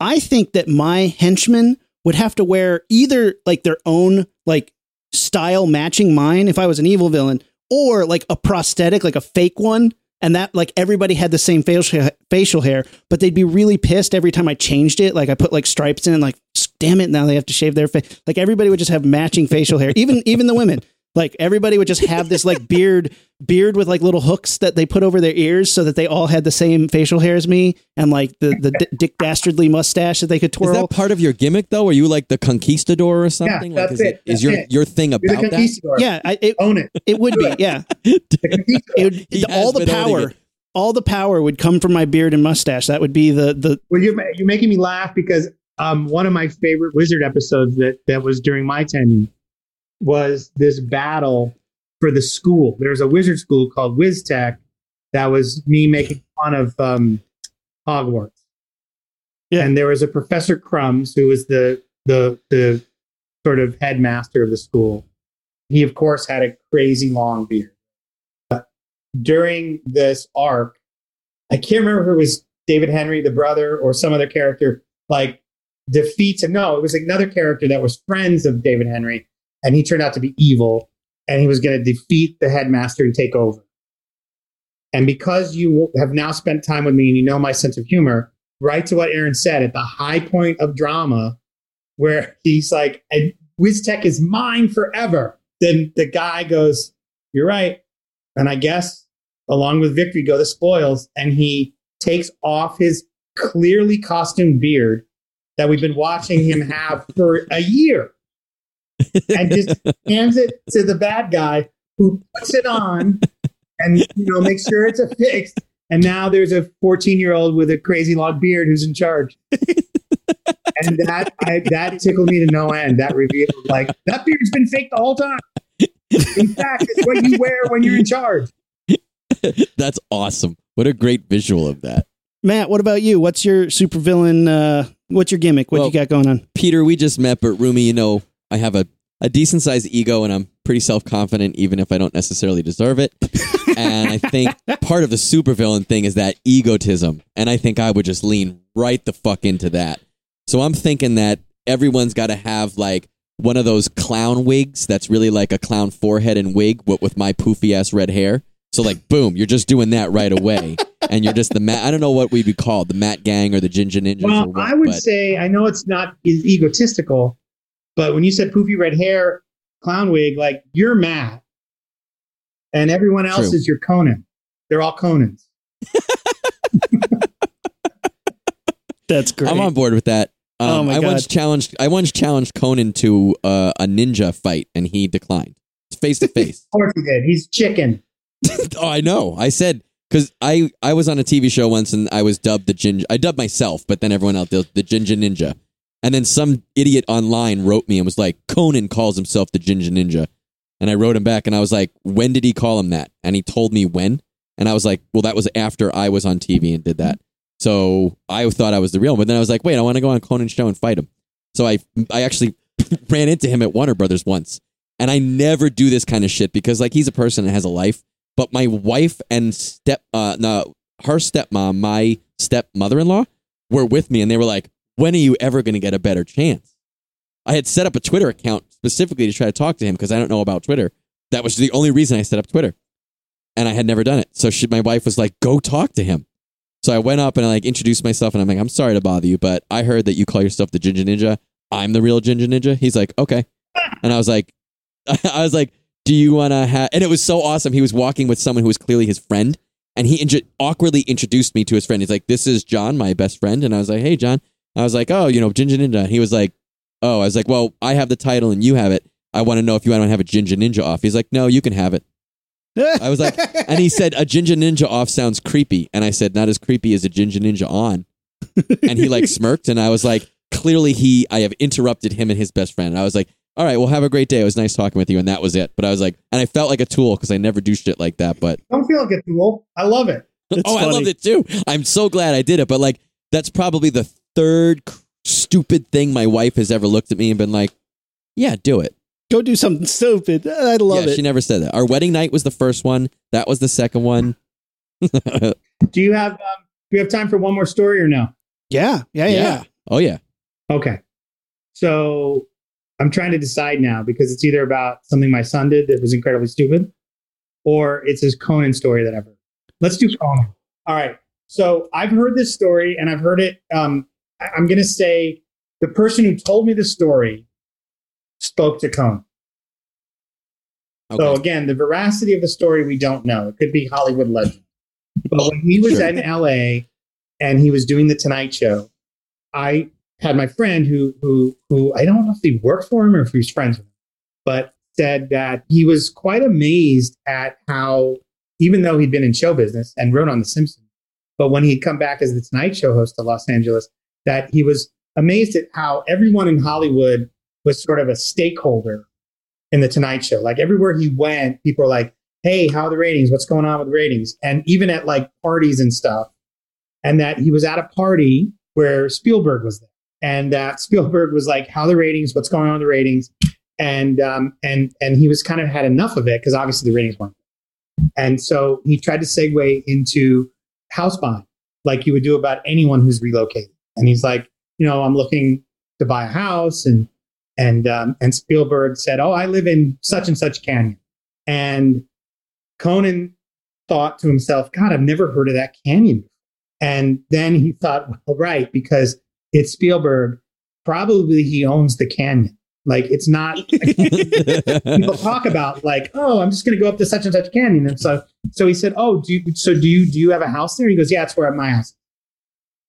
I think that my henchmen would have to wear either like their own like style matching mine if I was an evil villain, or like a prosthetic, like a fake one and that like everybody had the same facial facial hair, but they'd be really pissed every time I changed it. Like I put like stripes in, and like damn it, now they have to shave their face. Like everybody would just have matching facial hair, even even the women. Like everybody would just have this like beard, beard with like little hooks that they put over their ears, so that they all had the same facial hair as me, and like the the D- Dick Dastardly mustache that they could twirl. Is that part of your gimmick though? Are you like the conquistador or something? like, that's is it, Is that's your it. your thing You're the about that? yeah, I, it, Own it. it would be. Yeah, The it would, He the- has all the power, all the power would come from my beard and mustache. That would be the the Well, you're, you're making me laugh because um, one of my favorite Wizard episodes that, that was during my tenure was this battle for the school. There's a Wizard school called WizTech that was me making fun of um, Hogwarts. Yeah. And there was a Professor Crumbs who was the, the, the sort of headmaster of the school. He, of course, had a crazy long beard. But during this arc, I can't remember if it was David Henrie, the brother, or some other character, like defeats him. No, it was another character that was friends of David Henrie, and he turned out to be evil, and he was going to defeat the headmaster and take over. And because you have now spent time with me and you know my sense of humor, right to what Aaron said at the high point of drama, where he's like, WizTech is mine forever. Then the guy goes, You're right. And I guess along with victory go the spoils. And he takes off his clearly costumed beard that we've been watching him have for a year and just hands it to the bad guy who puts it on and you know makes sure it's affixed. And now there's a 14 year old with a crazy long beard who's in charge. and that I, that tickled me to no end. That revealed like that beard's been fake the whole time. In fact, it's what you wear when you're in charge. That's awesome. What a great visual of that. Matt. What about you? What's your supervillain? Uh, what's your gimmick? What Well- you got going on? Peter, we just met, but Rumi, you know, I have a, a decent sized ego and I'm pretty self confident, even if I don't necessarily deserve it. and I think part of the supervillain thing is that egotism. And I think I would just lean right the fuck into that. So I'm thinking that everyone's got to have like one of those clown wigs that's really like a clown forehead and wig, but with my poofy ass red hair. So like, boom, you're just doing that right away, and you're just the Matt. I don't know what we'd be called, the Matt Gang or the Ginger Ninjas. or Well, what, I would but- say I know it's not e- egotistical, but when you said poofy red hair, clown wig, like you're Matt, and everyone else True. is your Conan. They're all Conans. That's great. I'm on board with that. Um, Oh my I once challenged I once challenged Conan to uh, a ninja fight, and he declined. Face to face. Of course he did. He's chicken. Oh, I know. I said because I I was on a TV show once, and I was dubbed the ginger. I dubbed myself, but then everyone else the, the ginger ninja. And then some idiot online wrote me and was like, Conan calls himself the ginger ninja. And I wrote him back, and I was like, when did he call him that? And he told me when. And I was like, well, that was after I was on TV and did that. So I thought I was the real one. But then I was like, wait, I want to go on Conan's show and fight him. So I I actually ran into him at Warner Brothers once. And I never do this kind of shit because like he's a person that has a life. But my wife and step uh no her stepmom, my stepmother in law, were with me and they were like, When are you ever gonna get a better chance? I had set up a Twitter account specifically to try to talk to him because I don't know about Twitter. That was the only reason I set up Twitter. And I had never done it. So she, my wife was like, Go talk to him. So I went up and I like introduced myself and I'm like, I'm sorry to bother you, but I heard that you call yourself the Ginger Ninja. I'm the real Ginger Ninja. He's like, okay. And I was like, I was like, do you want to have, and it was so awesome. He was walking with someone who was clearly his friend and he intro- awkwardly introduced me to his friend. He's like, this is John, my best friend. And I was like, hey, John. I was like, oh, you know, Ginger Ninja. And he was like, oh, I was like, well, I have the title and you have it. I want to know if you want to have a Ginger Ninja off. He's like, no, you can have it. I was like, and he said, a Ginger Ninja off sounds creepy. And I said, not as creepy as a Ginger Ninja on. And he like smirked. And I was like, clearly he, I have interrupted him and his best friend. And I was like, all right, well, have a great day. It was nice talking with you. And that was it. But I was like, and I felt like a tool because I never do shit like that. But Don't feel like a tool. I love it. Oh, it's oh, I loved it too. I'm so glad I did it. But like, that's probably the third stupid thing my wife has ever looked at me and been like, yeah, do it. Go do something stupid. I love yeah, it. she never said that. Our wedding night was the first one. That was the second one. Do you have um, do you have time for one more story or no? yeah, yeah, yeah, yeah. Oh yeah. Okay. So I'm trying to decide now because it's either about something my son did that was incredibly stupid, or it's his Conan story that I've heard. Let's do Conan. All right. So I've heard this story, and I've heard it. Um, I- I'm going to say the person who told me the story spoke to Conan. So again, the veracity of the story we don't know. It could be Hollywood legend. But when he was Sure. in LA and he was doing the Tonight Show, I had my friend who who who I don't know if he worked for him or if he was friends with him, but said that he was quite amazed at how even though he'd been in show business and wrote on The Simpsons, but when he'd come back as the Tonight Show host to Los Angeles, that he was amazed at how everyone in Hollywood was sort of a stakeholder in the Tonight Show. Like everywhere he went, people were like, "Hey, how are the ratings? What's going on with the ratings?" And even at like parties and stuff, and that he was at a party where Spielberg was there, and that Spielberg was like, "How are the ratings? What's going on with the ratings?" And um, and and he was kind of had enough of it because obviously the ratings weren't. And so he tried to segue into house buying, like you would do about anyone who's relocated. And he's like, you know, I'm looking to buy a house, and and um, and Spielberg said, "Oh, I live in such and such canyon," and Conan thought to himself, "God, I've never heard of that canyon." And then he thought, "Well, right, because it's Spielberg. Probably he owns the canyon. Like it's not." people talk about like, oh, I'm just going to go up to such and such canyon. And so, so he said, oh, do you, so do you, do you have a house there? He goes, yeah, it's where my house.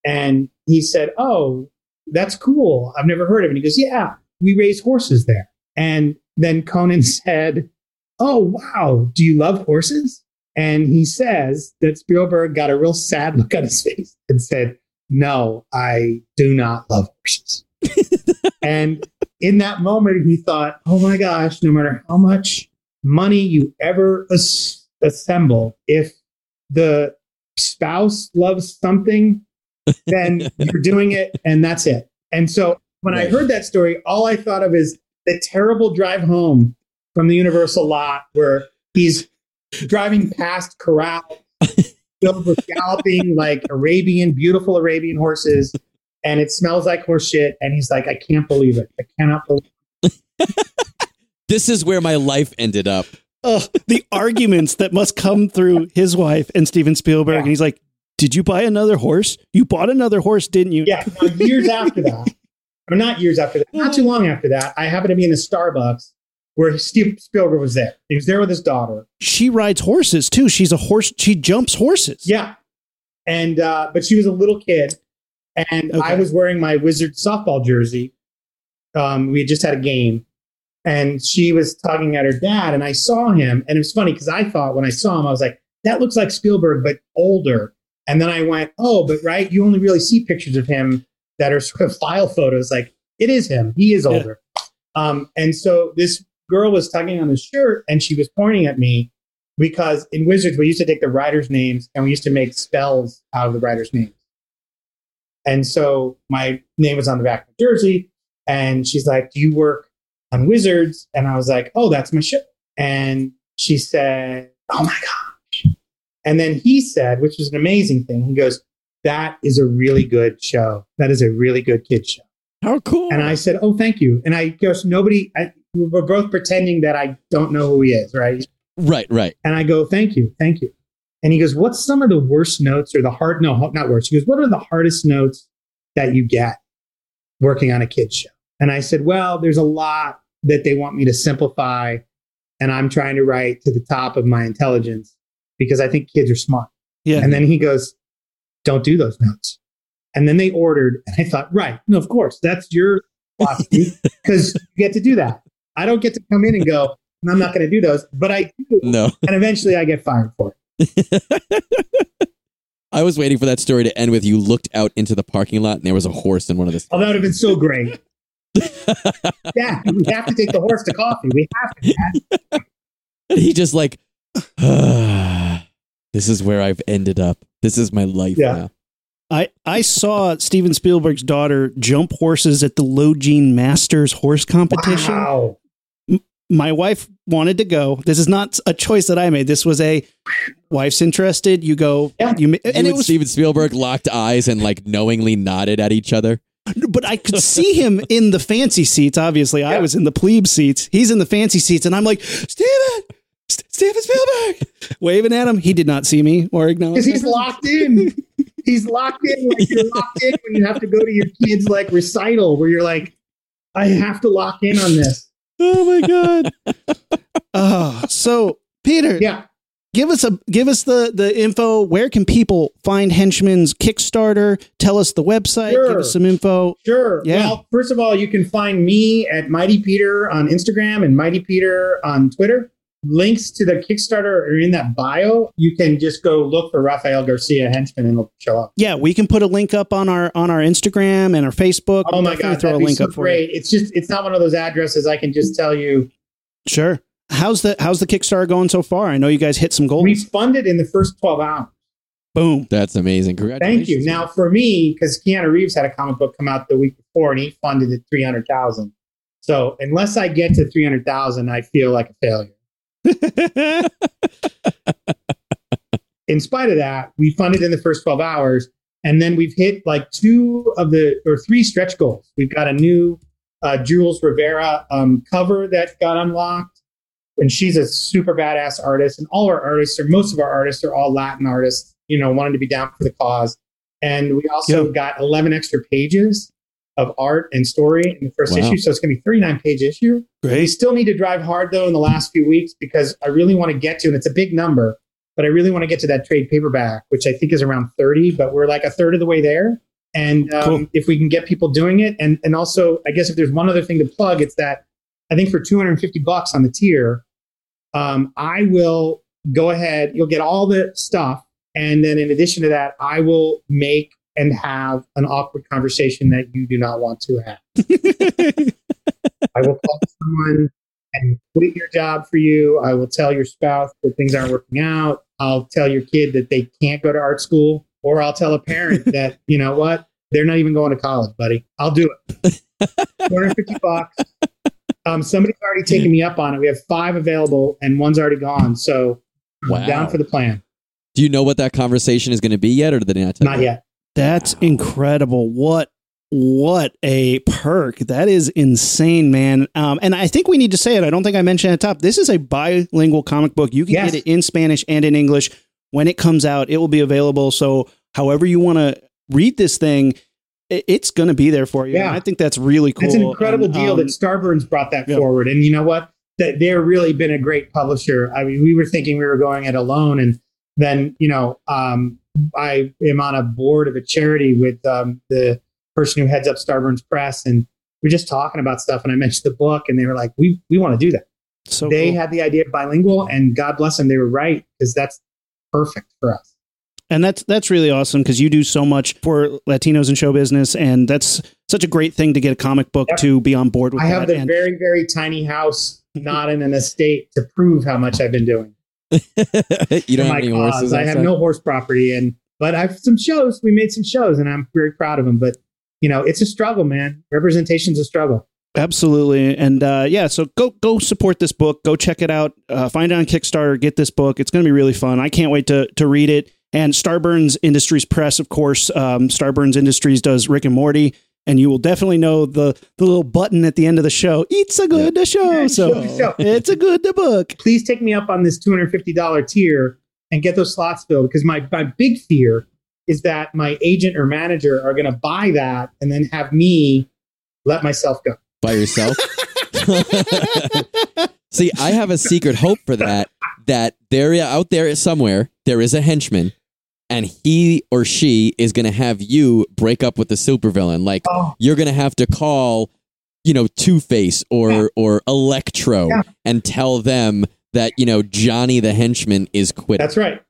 Is." And he said, oh, that's cool. I've never heard of it. And he goes, yeah, we raise horses there. And then Conan said, oh, wow, do you love horses? And he says that Spielberg got a real sad look on his face and said, no, I do not love horses. and in that moment, he thought, oh my gosh, no matter how much money you ever as- assemble, if the spouse loves something, then you're doing it and that's it. And so when I heard that story, all I thought of is the terrible drive home from the Universal lot where he's driving past corral filled with galloping like Arabian, beautiful Arabian horses, and it smells like horse shit. And he's like, I can't believe it. I cannot believe this is where my life ended up. Ugh, the arguments that must come through his wife and Steven Spielberg. Yeah. And he's like, Did you buy another horse? You bought another horse, didn't you? Yeah, years after that, or not years after that, not too long after that, I happened to be in a Starbucks where Steve Spielberg was there. He was there with his daughter. She rides horses too. She's a horse. She jumps horses. Yeah, and uh, but she was a little kid, and I was wearing my Wizard softball jersey. Um, we had just had a game, and she was talking at her dad, and I saw him, and it was funny because I thought when I saw him, I was like, "That looks like Spielberg, but older." And then I went, "Oh, but right, you only really see pictures of him that are sort of file photos. Like it is him; he is Yeah. older." Um, and so this girl was tugging on his shirt, and she was pointing at me because in Wizards we used to take the writers' names and we used to make spells out of the writers' names. And so my name was on the back of the jersey, and she's like, "Do you work on Wizards?" And I was like, "Oh, that's my show." And she said, "Oh my gosh!" And then he said, which was an amazing thing. He goes, "That is a really good show. That is a really good kid show." How cool. And I said, "Oh, thank you." And I goes, "Nobody." I, we're both pretending that I don't know who he is, right? right, right. And I go, thank you, thank you. And he goes, what's some of the worst notes or the hard, no, not worst. He goes, what are the hardest notes that you get working on a kid's show? And I said, well, there's a lot that they want me to simplify. And I'm trying to write to the top of my intelligence because I think kids are smart. Yeah. And then he goes, don't do those notes. And then they ordered, and I thought, right, no, of course, that's your philosophy because you get to do that. I don't get to come in and go, I'm not going to do those, but I do. No. And eventually I get fired for it. I was waiting for that story to end with you looked out into the parking lot and there was a horse in one of the. Oh, that would have been so great. yeah, we have to take the horse to coffee. We have to. Dad. And he just like, "Ah, this is where I've ended up. This is my life Yeah. now. I, I saw Steven Spielberg's daughter jump horses at the Longines Masters horse competition. Wow. My wife wanted to go. This is not a choice that I made. This was a wife's interested. You go. Yeah. You ma- And and it was, Steven Spielberg locked eyes and like knowingly nodded at each other. but I could see him in the fancy seats. Obviously, I was in the plebe seats. He's in the fancy seats, and I'm like, Steven, St- Steven Spielberg. waving at him. He did not see me or acknowledge. Because he's locked in. He's locked in like you're locked in when you have to go to your kid's like recital where you're like, I have to lock in on this. Oh my god. oh, so Peter, Yeah. give us a give us the the info. Where can people find Henchman's Kickstarter? Tell us the website. Give us some info. Sure. Yeah. Well, first of all, you can find me at Mighty Peter on Instagram and Mighty Peter on Twitter. Links to the Kickstarter are in that bio. You can just go look for Rafael Garcia Henchman and it'll show up. Yeah, we can put a link up on our on our Instagram and our Facebook. Oh We'll my god, throw that'd a be link so up for you. great. It's just it's not one of those addresses I can just tell you. Sure. How's the how's the Kickstarter going so far? I know you guys hit some goals. We funded in the first 12 hours. Boom. That's amazing. Congratulations. Thank you. Now, for me, because Keanu Reeves had a comic book come out the week before, and he funded it three hundred thousand. So unless I get to three hundred thousand, I feel like a failure. In spite of that, we funded in the first twelve hours, and then we've hit like two of the or three stretch goals. We've got a new uh, Jules Rivera um, cover that got unlocked, and she's a super badass artist. And all our artists, or most of our artists, are all Latin artists. You know, wanting to be down for the cause. And we also Yeah. got eleven extra pages of art and story in the first Wow. issue, so it's going to be thirty nine page issue. We Great. still need to drive hard though in the last few weeks because I really want to get to, and it's a big number, but I really want to get to that trade paperback, which I think is around 30, but we're like a third of the way there. And um, Cool. if we can get people doing it, and and also I guess if there's one other thing to plug, it's that I think for 250 bucks on the tier, um, I will go ahead. You'll get all the stuff, and then in addition to that, I will make and have an awkward conversation that you do not want to have. I will call someone and quit your job for you. I will tell your spouse that things aren't working out. I'll tell your kid that they can't go to art school, or I'll tell a parent that you know what they're not even going to college, buddy. I'll do it. 250 bucks. Um, somebody's already taken me up on it. We have five available, and one's already gone. So I'm Wow. down for the plan. Do you know what that conversation is going to be yet, or did they not tell Not you? yet. That's incredible. What what a perk. That is insane, man. Um, and I think we need to say it. I don't think I mentioned at the top. This is a bilingual comic book. You can Yes. get it in Spanish and in English. When it comes out, it will be available. So however you want to read this thing, it's going to be there for you. Yeah. And I think that's really cool. It's an incredible And, deal um, that Starburns brought that yeah. forward. And you know what? That they're really been a great publisher. I mean, we were thinking we were going it alone, and then you know, um, I am on a board of a charity with um, the person who heads up Starburns Press, and we're just talking about stuff. And I mentioned the book, and they were like, "We we want to do that." so they cool. had the idea of bilingual, and God bless them, they were right because that's perfect for us. and that's that's really awesome because you do so much for Latinos in show business, and that's such a great thing to get a comic book Yep. to be on board with. I have that. the And- very very tiny house, not in an estate, to prove how much I've been doing. you don't have any cause. horses. I have no horse property, and but I've some shows. We made some shows, and I'm very proud of them. But you know, it's a struggle, man. Representation's a struggle. Absolutely, and uh, yeah, so go go support this book. Go check it out. Uh, find it on Kickstarter. Get this book. It's going to be really fun. I can't wait to to read it. And Starburns Industries Press, of course. Um, Starburns Industries does Rick and Morty, and you will definitely know the the little button at the end of the show. It's a good show. Yeah, So show. it's a good book. Please take me up on this two hundred fifty dollar tier and get those slots filled. Because my my big fear is that my agent or manager are going to buy that and then have me let myself go. by yourself. See, I have a secret hope for that. That there out there somewhere there is a henchman, and he or she is going to have you break up with the supervillain. Like Oh, you're going to have to call, you know, Two Face or Yeah. or Electro Yeah. and tell them that you know Johnny the henchman is quitting. that's right.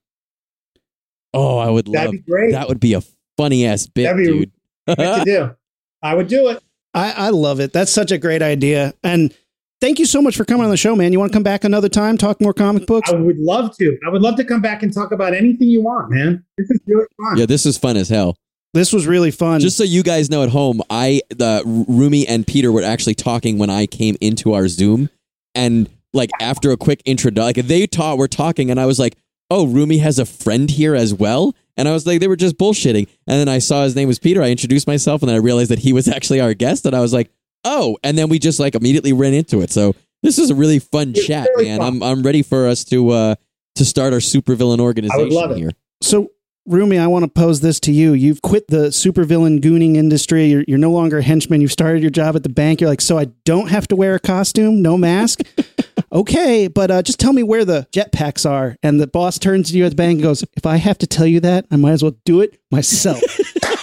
oh, I would That'd love be great. that. Would be a funny ass bit, That'd be- dude. To do? I would do it. I, I love it. That's such a great idea. And thank you so much for coming on the show, man. You want to come back another time, talk more comic books? I would love to. I would love to come back and talk about anything you want, man. This is really fun. yeah, this is fun as hell. This was really fun. Just so you guys know at home, I the Rumi and Peter were actually talking when I came into our Zoom, and like after a quick intro, like they taught were talking, and I was like, "Oh, Rumi has a friend here as well," and I was like, they were just bullshitting, and then I saw his name was Peter. I introduced myself, and then I realized that he was actually our guest, and I was like, "Oh," and then we just like immediately ran into it. So this is a really fun It's chat, man. fun. I'm I'm ready for us to uh to start our supervillain organization love it. here. So, Rumi, I want to pose this to you. You've quit the supervillain gooning industry. You're, you're no longer a henchman. You've started your job at the bank. You're like, so I don't have to wear a costume, no mask. okay, but uh, just tell me where the jetpacks are. And the boss turns to you at the bank and goes, if I have to tell you that, I might as well do it myself.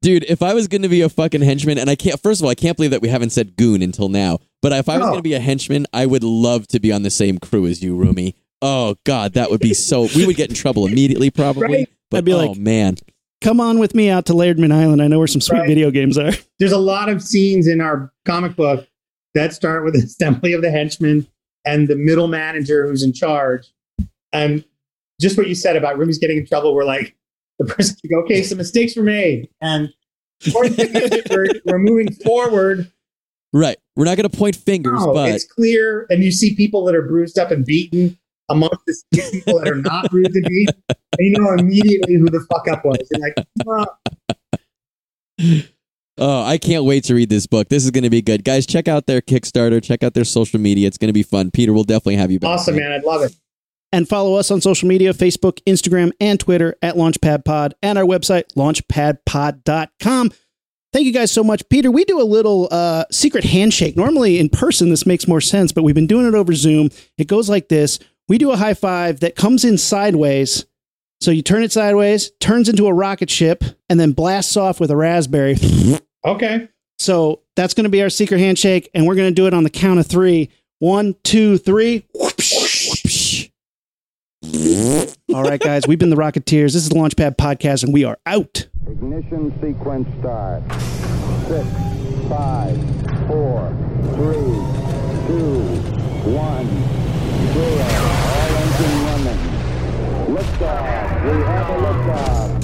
Dude, if I was going to be a fucking henchman, and I can't, first of all, I can't believe that we haven't said goon until now, but if I was No. going to be a henchman, I would love to be on the same crew as you, Rumi. Oh, God, that would be so, we would get in trouble immediately, probably. Right. But I'd be oh, like- man. Come on with me out to Lairdman Island. I know where some sweet Right. video games are. There's a lot of scenes in our comic book that start with the assembly of the henchmen and the middle manager who's in charge. And just what you said about Rumi's getting in trouble, we're like, the person to go, okay, some mistakes were made. And important thing is we're, we're moving forward. Right. We're not going to point fingers, No, but it's clear. And you see people that are bruised up and beaten amongst the people that are not bruised and beaten. And you know immediately who the fuck up was. You're like, well, oh, I can't wait to read this book. This is going to be good. Guys, check out their Kickstarter, check out their social media. It's going to be fun. Peter, we'll definitely have you back. awesome, man. I'd love it. And follow us on social media Facebook, Instagram, and Twitter at LaunchpadPod and our website, launchpadpod.com. Thank you guys so much. Peter, we do a little uh, secret handshake. Normally in person, this makes more sense, but we've been doing it over Zoom. It goes like this We do a high five that comes in sideways. So you turn it sideways, turns into a rocket ship, and then blasts off with a raspberry. Okay. So that's going to be our secret handshake, and we're going to do it on the count of three. One, two, three. All right, guys, we've been the Rocketeers. This is the Launchpad Podcast, and we are out. Ignition sequence start. Six, five, four, three, two, one, zero. All engine running. Liftoff. We have a liftoff.